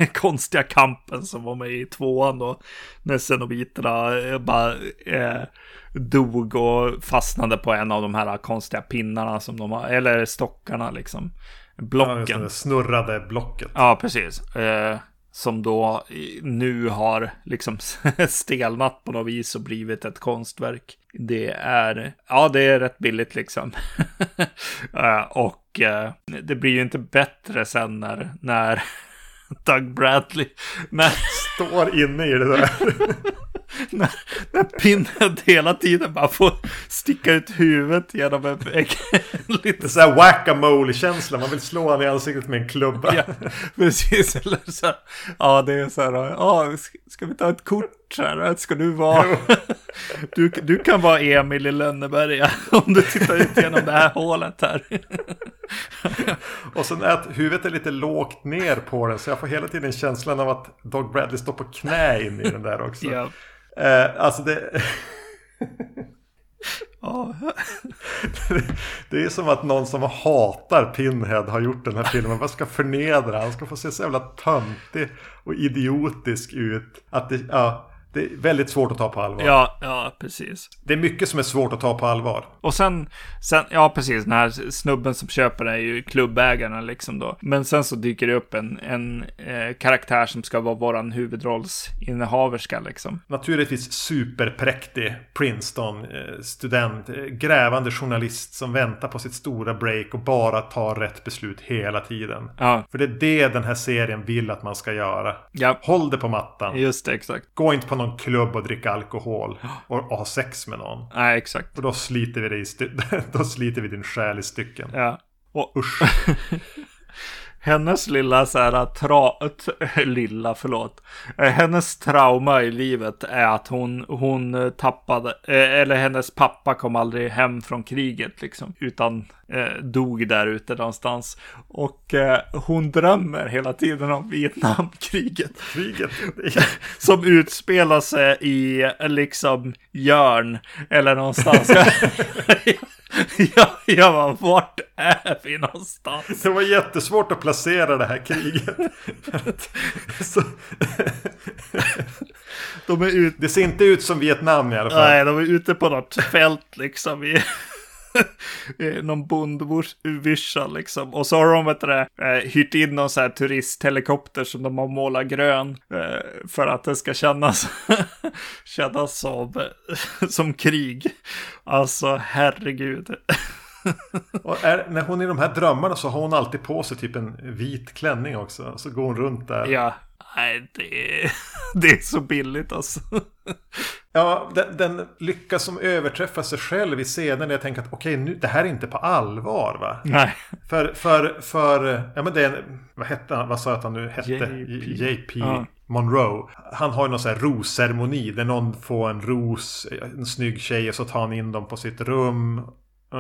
konstiga kampen som var med i tvåan då. När Cenobiterna eh, bara eh, dog och fastnade på en av de här konstiga pinnarna som de har, eller stockarna liksom. Ja, Blocken. det snurrade blocket. Ja, precis. Eh, som då nu har liksom stelnat på något vis och blivit ett konstverk. Det är, ja det är rätt billigt liksom. eh, och eh, det blir ju inte bättre sen när, när Doug Bradley, när, Står inne i det där. när, när Pinhead hela tiden bara får sticka ut huvudet genom en vägg. Lite är så här whack-a-mole-känsla. Man vill slå honom i ansiktet med en klubba. Ja, precis. Eller så här, ja, det är så här, ja, ska vi ta ett kort så här? Ska du vara, du, du kan vara Emil i Lönneberga om du tittar ut genom det här hålet här. Och sen att huvudet är lite lågt ner på den. Så jag får hela tiden känslan av att Dog Bradley står på knä in i den där också. Ja. Eh, alltså det... Det är som att någon som hatar Pinhead har gjort den här filmen. Vad ska förnedra? Han ska få se så jävla töntig och idiotisk ut. Att det, ja, det är väldigt svårt att ta på allvar. ja, ja, precis. Det är mycket som är svårt att ta på allvar. Och sen, sen, ja precis, den här snubben som köper det är ju klubbägarna liksom då. Men sen så dyker det upp en, en eh, karaktär som ska vara våran huvudrollsinnehaverska liksom. Naturligtvis superpräktig Princeton-student. eh, Grävande journalist som väntar på sitt stora break och bara tar rätt beslut hela tiden. Ja, För det är det den här serien vill att man ska göra. ja, Håll det på mattan. just det, exakt. Gå inte på någon klubb och dricka alkohol. Och, och ha sex med någon. Nej, exakt. För då sliter vi, dig då sliter vi din själ i stycken. Ja. Och Usch. hennes lilla så här tra... lilla, förlåt. Eh, Hennes trauma i livet är att hon, hon tappade, eh, eller hennes pappa kom aldrig hem från kriget liksom. Utan eh, dog där ute någonstans. Och eh, hon drömmer hela tiden om Vietnamkriget. Kriget. Som utspelar sig i liksom Jörn eller någonstans. ja, jag bara, vart är vi någonstans? Det var jättesvårt att placera det här kriget. De är ute, det ser inte ut som Vietnam i alla fall. nej, de är ute på något fält liksom i någon bondvyrsa liksom. Och så har de vet det, eh, hyrt in någon så här turisthelikopter som de har målat grön eh, för att det ska kännas, kännas som, som krig. Alltså herregud. Och är, när hon är i de här drömmarna så har hon alltid på sig typ en vit klänning också. Så går hon runt där. Ja, nej, det är, det är så billigt alltså. Ja, den, den lyckas som överträffa sig själv i scenen. Jag tänker att okej, nu, det här är inte på allvar va? Nej, För, för, för, ja men det är en, vad hette han, vad sa jag att han nu hette? JP. JP Ja. Monroe. Han har ju någon sån här rosceremoni där någon får en ros, en snygg tjej och så tar han in dem på sitt rum.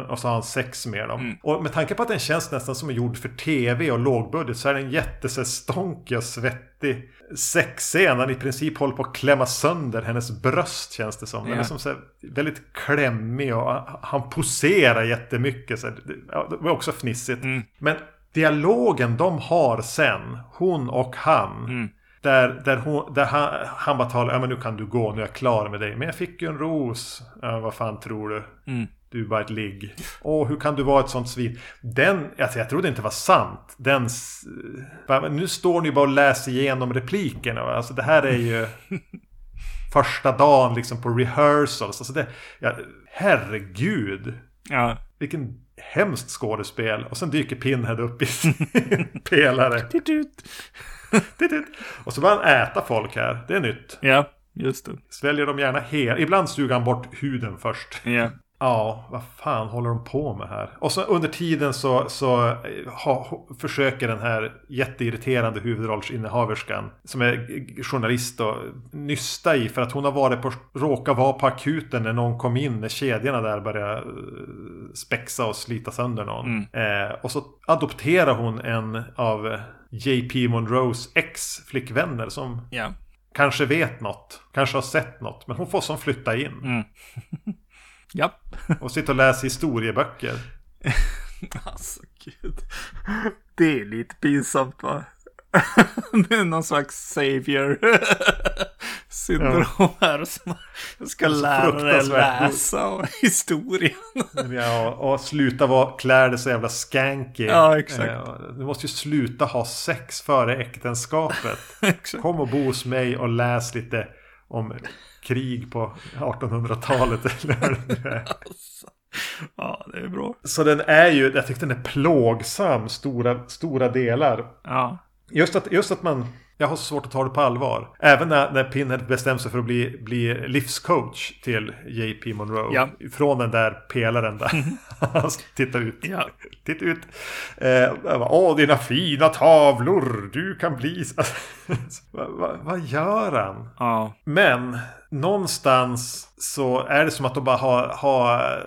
Och så har han sex med dem. Mm. Och med tanke på att den känns nästan som är gjord för tv och lågbudget så är den jättestånkig och svettig sexscen. Han i princip håller på att klämma sönder hennes bröst känns det som. Den Ja. är som så väldigt klämmig och han poserar jättemycket. Så det var också fnissigt. Mm. Men dialogen de har sen, hon och han. Mm. Där, där, hon, där han, han bara talar, ja men nu kan du gå, nu är jag klar med dig. Men jag fick ju en ros. Ja, vad fan tror du? Mm. Du är bara ett ligg. Åh, hur kan du vara ett sånt svin? Den, alltså jag trodde inte det var sant. Den, nu står ni bara och läser igenom replikerna. Alltså det här är ju första dagen liksom på rehearsals. Alltså det, ja, herregud. ja. Vilken hemskt skådespel. Och sen dyker Pinhead upp i sin pelare. Och så börjar han äta folk här. Det är nytt. Ja, just det. Sväljer de gärna hela. Ibland suger han bort huden först. Ja. Ja, vad fan håller de på med här? Och så under tiden så, så eh, ha, försöker den här jätteirriterande huvudrollsinnehaverskan som är journalist och nysta i för att hon har varit på, råkar vara på akuten när någon kom in när kedjorna där började eh, spexa och slita sönder någon. Mm. Eh, och så adopterar hon en av JP Monroes ex-flickvänner som Ja. kanske vet något, kanske har sett något, men hon får som flytta in Mm. Japp. och sitta och läsa historieböcker. Alltså gud. Det är lite pinsamt va? det är någon slags savior syndrom här som ska Det är så lära dig läsa och historien. Ja, och sluta vara klär dig så jävla skanky. Ja, exakt. Du måste ju sluta ha sex före äktenskapet. Exakt. Kom och bo hos mig och läs lite om krig på 1800-talet. eller vad det nu är. Ja, det är bra. Så den är ju, jag tyckte den är plågsam stora, stora delar. Ja. Just att, just att man, jag har så svårt att ta det på allvar. Även när, när Pinhead bestämde sig för att bli, bli livscoach till JP Monroe. Ja. Från den där pelaren där. Han tittar ut. Ja. Titta ut. Eh, bara, Åh, dina fina tavlor. Du kan bli... vad, vad, vad gör han? Ja. Men någonstans så är det som att de bara har, har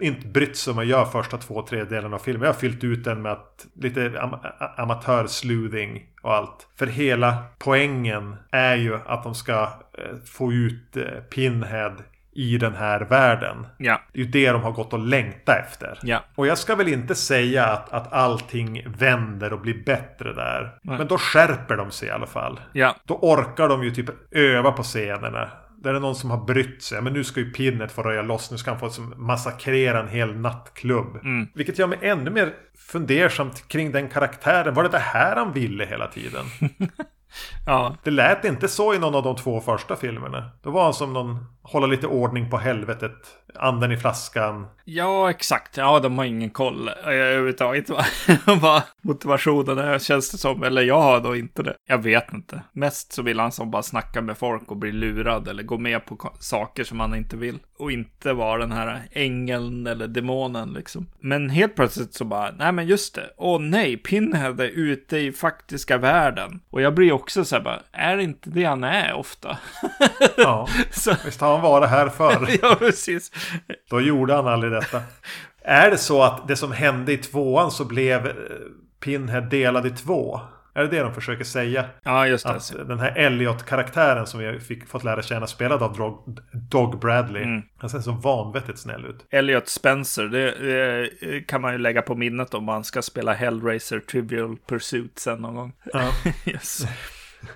inte brytt sig om att göra första två tredjedelarna av filmen. Jag har fyllt ut den med att lite am amatörsleuthing och allt. För hela poängen är ju att de ska eh, få ut eh, Pinhead i den här världen. Ja. Det är ju det de har gått och längtat efter. Ja. Och jag ska väl inte säga att, att allting vänder och blir bättre där. Nej. Men då skärper de sig i alla fall. Ja. Då orkar de ju typ öva på scenerna. Där är någon som har brytt sig. Men nu ska ju Pinnet få röja loss. Nu ska han få som massakrera en hel nattklubb. Mm. Vilket gör mig ännu mer fundersamt kring den karaktären. Var det det här han ville hela tiden? Ja. Det lät inte så i någon av de två första filmerna. Då var han som någon hålla lite ordning på helvetet. Anden i flaskan. Ja, exakt. Ja, de har ingen koll eh, överhuvudtaget vad, vad motivationen är, känns det som. Eller jag har då inte det. Jag vet inte. Mest så vill han som bara snacka med folk och bli lurad eller gå med på saker som han inte vill. Och inte vara den här ängeln eller demonen liksom. Men helt plötsligt så bara, nej men just det. Åh nej, Pinhead är ute i faktiska världen. Och jag blir också så här bara, är det inte det han är ofta? Ja, så, visst har han varit här förr. ja, precis. Då gjorde han aldrig detta. Är det så att det som hände i tvåan så blev eh, Pinhead delad i två? Är det det de försöker säga? Ja, just det. Att den här Elliot-karaktären som vi fick fått lära känna spelad av Dog, Dog Bradley. Mm. Han ser så vanvettigt snäll ut. Elliot Spencer, det, det kan man ju lägga på minnet om man ska spela Hellraiser Trivial Pursuit sen någon gång. Ja. yes.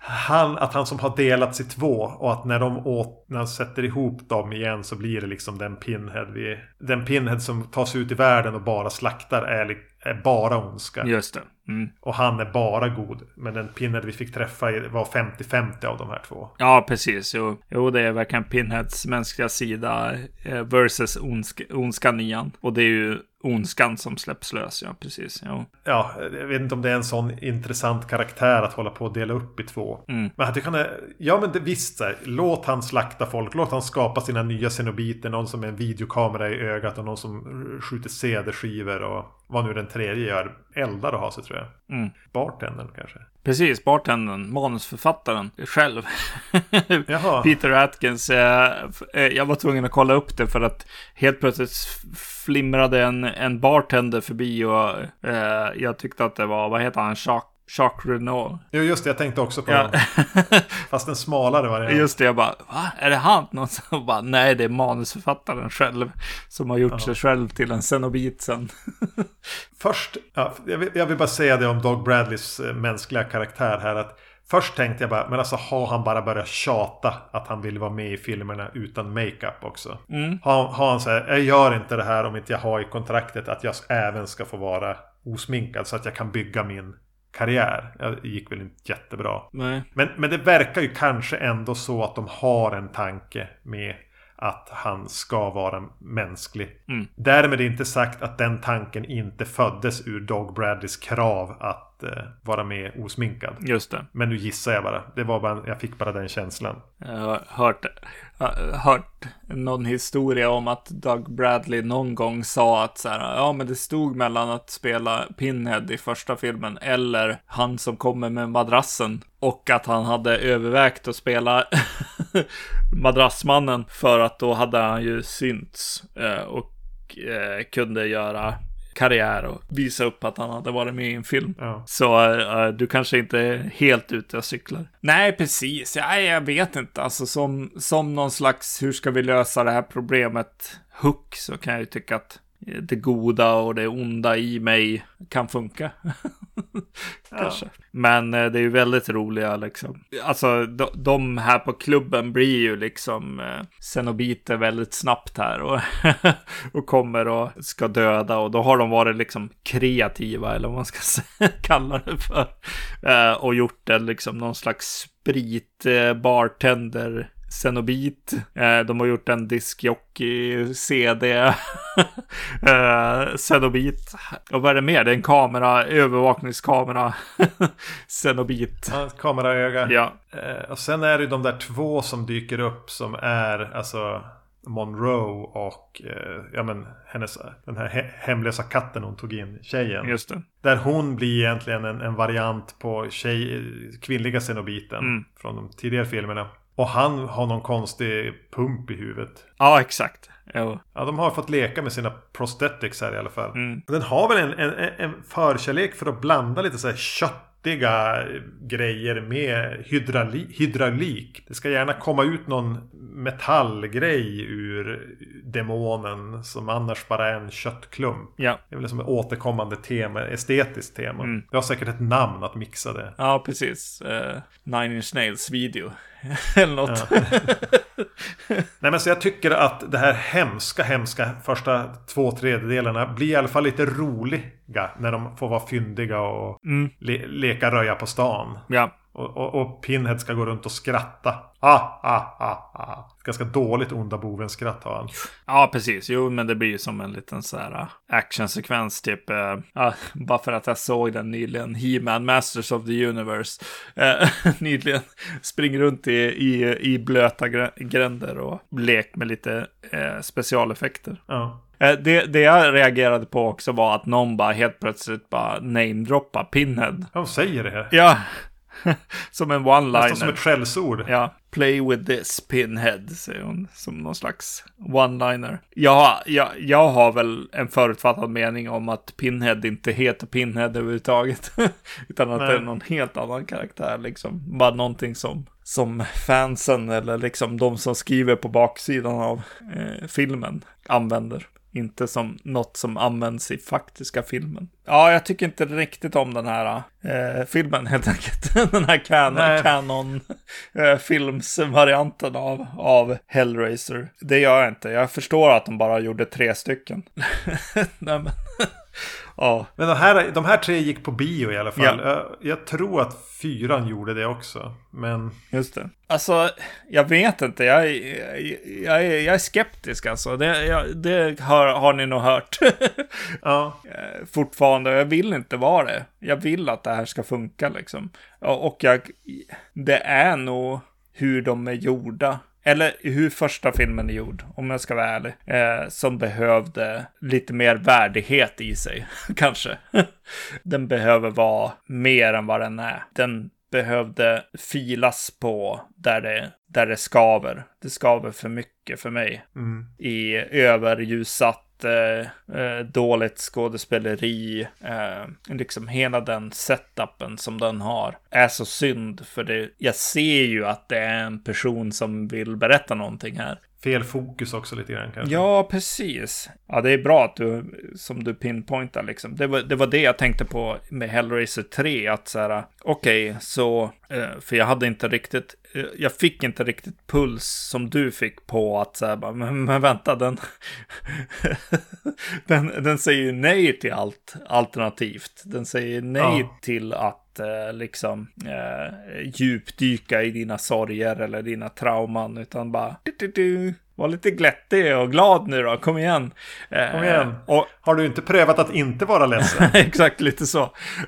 Han, att han som har delats i två och att när de åt, när han sätter ihop dem igen så blir det liksom den Pinhead vi, Den Pinhead som tas ut i världen och bara slaktar är, är bara ondska. Just det. Mm. Och han är bara god. Men den Pinhead vi fick träffa var 50-50 av de här två. Ja, precis. Jo, jo, det är verkligen Pinheads mänskliga sida eh, versus ondsk, ondskan i han. Och det är ju ondskan som släpps lös, ja, precis. Jo. Ja, jag vet inte om det är en sån intressant karaktär att hålla på och dela upp i två. Mm. Men att det kan... Ja men det, visst, så här, låt han slakta folk. Låt han skapa sina nya xenobiter. Någon som är en videokamera i ögat och någon som skjuter CD-skivor och vad nu den tredje gör. Eldar och har sig tror jag. Mm. Bartendern kanske. Precis, bartendern, manusförfattaren själv. Peter Atkins. Eh, eh, jag var tvungen att kolla upp det för att helt plötsligt flimrade en, en bartender förbi och eh, jag tyckte att det var, vad heter han, Jacques, Jacques Renault. Jo just det, jag tänkte också på Ja. honom. Fast en smalare variant. Just det, jag bara, va? Är det han? Någon som bara, nej, det är manusförfattaren själv som har gjort sig själv till en cenobit sen. Först, ja, jag, vill, jag vill bara säga det om Dog Bradleys eh, mänskliga karaktär här. att Först tänkte jag bara, men alltså har han bara börjat tjata att han vill vara med i filmerna utan makeup också? Mm. Har, har han så här, jag gör inte det här om inte jag har i kontraktet att jag även ska få vara osminkad så att jag kan bygga min karriär. Det gick väl inte jättebra. Nej. Men, men det verkar ju kanske ändå så att de har en tanke med att han ska vara mänsklig. Mm. Därmed inte sagt att den tanken inte föddes ur Dog Bradleys krav att eh, vara med osminkad. Just det. Men nu gissar jag bara. Det var bara, jag fick bara den känslan. Jag har hört, hört någon historia om att Doug Bradley någon gång sa att så här, ja men det stod mellan att spela Pinhead i första filmen eller han som kommer med madrassen och att han hade övervägt att spela madrassmannen för att då hade han ju synts eh, och eh, kunde göra karriär och visa upp att han hade varit med i en film. Ja. Så uh, du kanske inte är helt ute och cyklar. Nej, precis. Ja, jag vet inte. Alltså som, som någon slags, hur ska vi lösa det här problemet? Hook så kan jag ju tycka att det goda och det onda i mig kan funka. Kanske. Ja. Men eh, det är ju väldigt roliga liksom. Alltså de, de här på klubben blir ju liksom eh, väldigt snabbt här och, och kommer och ska döda och då har de varit liksom kreativa eller vad man ska kalla det för. Eh, och gjort det liksom någon slags sprit eh, bartender Cenobit. Eh, de har gjort en diskjockey CD. eh, Cenobit. Och vad är det mer? Det är en kamera, övervakningskamera. Cenobit. Ja, kameraöga. Ja. Eh, och sen är det de där två som dyker upp som är alltså Monroe och eh, ja, men, hennes, den här he hemlösa katten hon tog in, tjejen. Just det. Där hon blir egentligen en, en variant på tjej, kvinnliga Cenobiten Mm. från de tidigare filmerna. Och han har någon konstig pump i huvudet. Ja, exakt. Jo. Ja, de har fått leka med sina prosthetics här i alla fall. Mm. Den har väl en, en, en förkärlek för att blanda lite så här köttiga grejer med hydrauli, hydraulik. Det ska gärna komma ut någon metallgrej ur demonen som annars bara är en köttklump. Ja. Det är väl som ett återkommande tema, estetiskt tema. Mm. Det har säkert ett namn att mixa det. Ja, precis. Uh, Nine Inch Nails video. Eller något. Nej men så jag tycker att det här hemska, hemska första två tredjedelarna blir i alla fall lite roliga när de får vara fyndiga och Mm. le leka röja på stan. Ja. Och, och, och Pinhead ska gå runt och skratta. Ah, ah, ah, ah. Ganska dåligt onda boven-skratt har han. Ja, precis. Jo, men det blir ju som en liten så här uh, actionsekvens, typ. ja, bara för att jag såg den nyligen. He-Man Masters of the Universe. Uh, nyligen. Springer runt i, i, i blöta grä- gränder och lek med lite uh, specialeffekter. Ja. Eh, Det, det jag reagerade på också var att någon bara helt plötsligt bara namedroppa Pinhead. De säger det här. Ja, som en Nästan som one-liner. ett skällsord. Ja, play with this Pinhead, säger hon som någon slags one-liner. Jag, jag, jag har väl en förutfattad mening om att Pinhead inte heter Pinhead överhuvudtaget. Utan att Nej. det är någon helt annan karaktär, liksom. Bara någonting som, som fansen eller liksom de som skriver på baksidan av eh, filmen använder. Inte som något som används i faktiska filmen. Ja, jag tycker inte riktigt om den här eh, filmen helt enkelt. den här canon, canon eh, filmsvarianten av, av Hellraiser. Det gör jag inte. Jag förstår att de bara gjorde tre stycken. Nej, men... ja, Men de här, de här tre gick på bio i alla fall. Ja. Jag, jag tror att fyran gjorde det också. Men just det. Alltså, jag vet inte. Jag, jag, jag, är, jag är skeptisk alltså. Det, jag, det har, har ni nog hört. ja. eh, fortfarande. Jag vill inte vara det. Jag vill att det här ska funka liksom. Ja, Och jag, det är nog hur de är gjorda. Eller hur första filmen är gjord, om jag ska vara ärlig. Eh, som behövde lite mer värdighet i sig, kanske. den behöver vara mer än vad den är. Den behövde filas på där det, där det skaver. Det skaver för mycket för mig Mm. i överljussatt, jättedåligt eh, eh, dåligt skådespeleri. Eh, liksom hela den setupen som den har är så synd. För det, jag ser ju att det är en person som vill berätta någonting här. Fel fokus också lite grann kanske. Ja, precis. Ja, det är bra att du, som du pinpointar liksom. Det var, det var det jag tänkte på med Hellraiser 3, att så här, okej, så, eh, för jag hade inte riktigt, eh, jag fick inte riktigt puls som du fick på att så här, bara, men, men vänta, den, den, den säger ju nej till allt alternativt. Den säger nej Ja. till att liksom eh, djupdyka i dina sorger eller dina trauman, utan bara du, du, du var lite glättig och glad nu då. Kom igen. Eh, Kom igen. Och, Har du inte prövat att inte vara ledsen? exakt, lite så.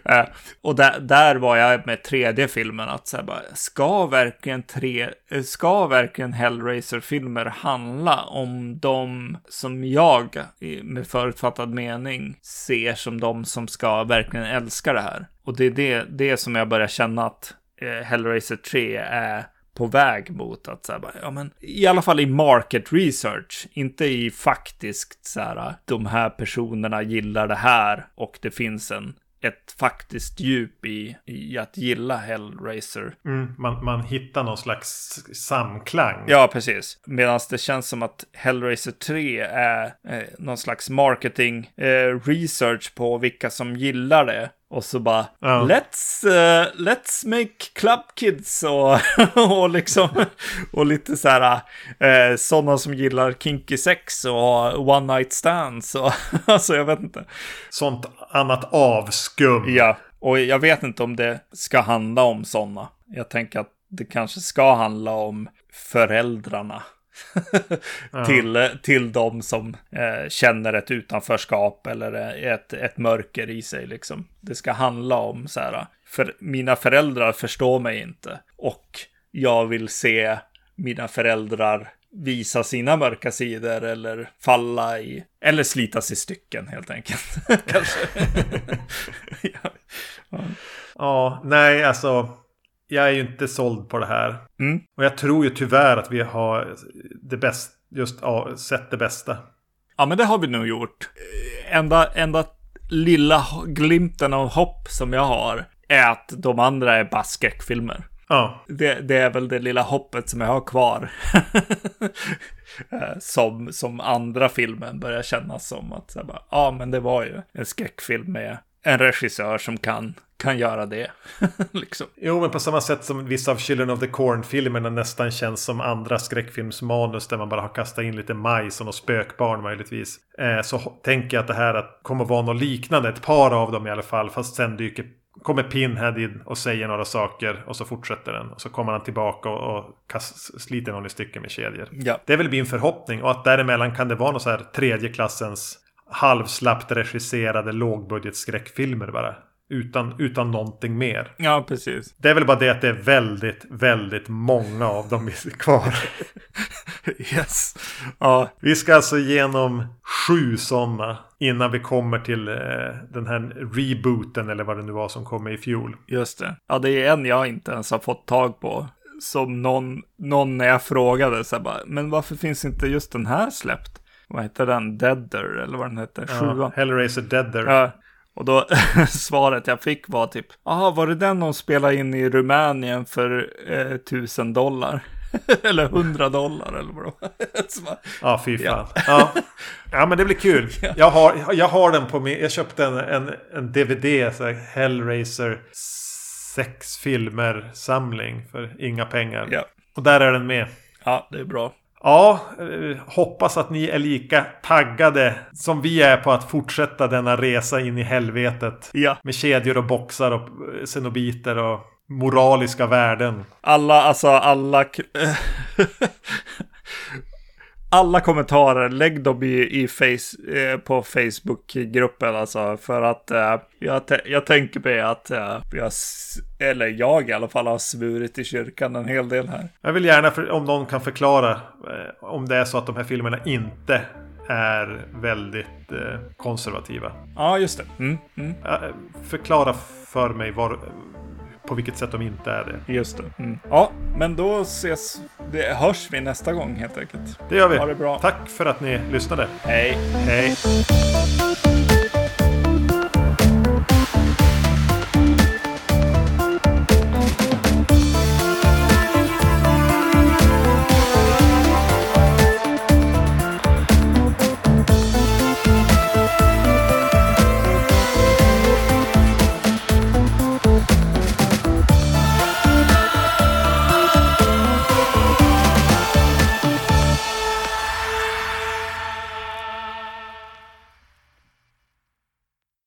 Eh, och där, där var jag med tredje filmen. Att så bara, ska verkligen tre, ska verkligen Hellraiser-filmer handla om de som jag med förutfattad mening ser som de som ska verkligen älska det här? Och det är det, det som jag börjar känna att eh, Hellraiser 3 är på väg mot att så här, ja men i alla fall i market research, inte i faktiskt så här, de här personerna gillar det här och det finns en ett faktiskt djup i, i att gilla Hellraiser. Mm, man, man hittar någon slags samklang. Ja, precis. Medan det känns som att Hellraiser 3 är eh, någon slags marketing eh, research på vilka som gillar det. Och så bara, ja. let's, uh, let's make club kids och, och liksom, och lite så här, uh, sådana som gillar kinky sex och one night stands och alltså jag vet inte. Sånt annat avskum. Ja, och jag vet inte om det ska handla om sådana. Jag tänker att det kanske ska handla om föräldrarna till, till de som eh, känner ett utanförskap eller ett, ett mörker i sig. Liksom. Det ska handla om så här, för mina föräldrar förstår mig inte och jag vill se mina föräldrar visa sina mörka sidor eller falla i, eller slitas i stycken helt enkelt. Kanske. ja. ja. ja, nej, alltså jag är ju inte såld på det här. Mm. Och jag tror ju tyvärr att vi har det bäst, just ja, sett det bästa. Ja, men det har vi nog gjort. Enda, enda lilla glimten av hopp som jag har är att de andra är bara skräckfilmer. Ja. Det, det, är väl det lilla hoppet som jag har kvar. Eh, som, som andra filmen börjar kännas som att, ja men det var ju en skräckfilm med en regissör som kan kan göra det. liksom. Jo, men på samma sätt som vissa av Children of the Corn-filmerna nästan känns som andra skräckfilmsmanus där man bara har kastat in lite majs och något spökbarn möjligtvis. Eh, så tänker jag att det här att kommer vara något liknande, ett par av dem i alla fall, fast sen dyker kommer Pinhead in och säger några saker och så fortsätter den. Och så kommer han tillbaka och, och kast, sliter någon i stycken med kedjor. Ja. Det är väl min förhoppning och att däremellan kan det vara någon så här tredje klassens halvslappt regisserade lågbudgetskräckfilmer bara. Utan, utan någonting mer. Ja, precis. Det är väl bara det att det är väldigt, väldigt många av dem kvar. yes. Ja. Vi ska alltså igenom sju sådana innan vi kommer till eh, den här rebooten eller vad det nu var som kom i fjol. Just det. Ja, det är en jag inte ens har fått tag på. Som någon, någon när jag frågade så här bara, men varför finns inte just den här släppt? Vad heter den? Deader eller vad den heter? Ja, Hellraiser Deader. Ja, och då svaret jag fick var typ, jaha, var det den de spelade in i Rumänien för eh, tusen dollar? eller hundra dollar eller vad ja, fy fan. Ja. ja. ja. men det blir kul. Jag har, jag har den på min, jag köpte en, en, en DVD, så Hellraiser sex filmer samling för inga pengar. Ja. Och där är den med. Ja, det är bra. Ja, eh, hoppas att ni är lika taggade som vi är på att fortsätta denna resa in i helvetet. Ja. Med kedjor och boxar och eh, cenobiter och moraliska värden. Alla, alltså alla... alla kommentarer, lägg dem i, i face, eh, på Facebook-gruppen alltså. För att eh, jag, jag tänker mig att eh, jag, eller jag i alla fall, har svurit i kyrkan en hel del här. Jag vill gärna, för, om någon kan förklara, eh, om det är så att de här filmerna inte är väldigt eh, konservativa. Ja, just det. Mm, mm. Förklara för mig var, på vilket sätt de inte är det. Just det. Mm. Ja, men då ses, det hörs vi nästa gång helt enkelt. Det gör vi. Ha det bra. Tack för att ni lyssnade. Hej. Hej.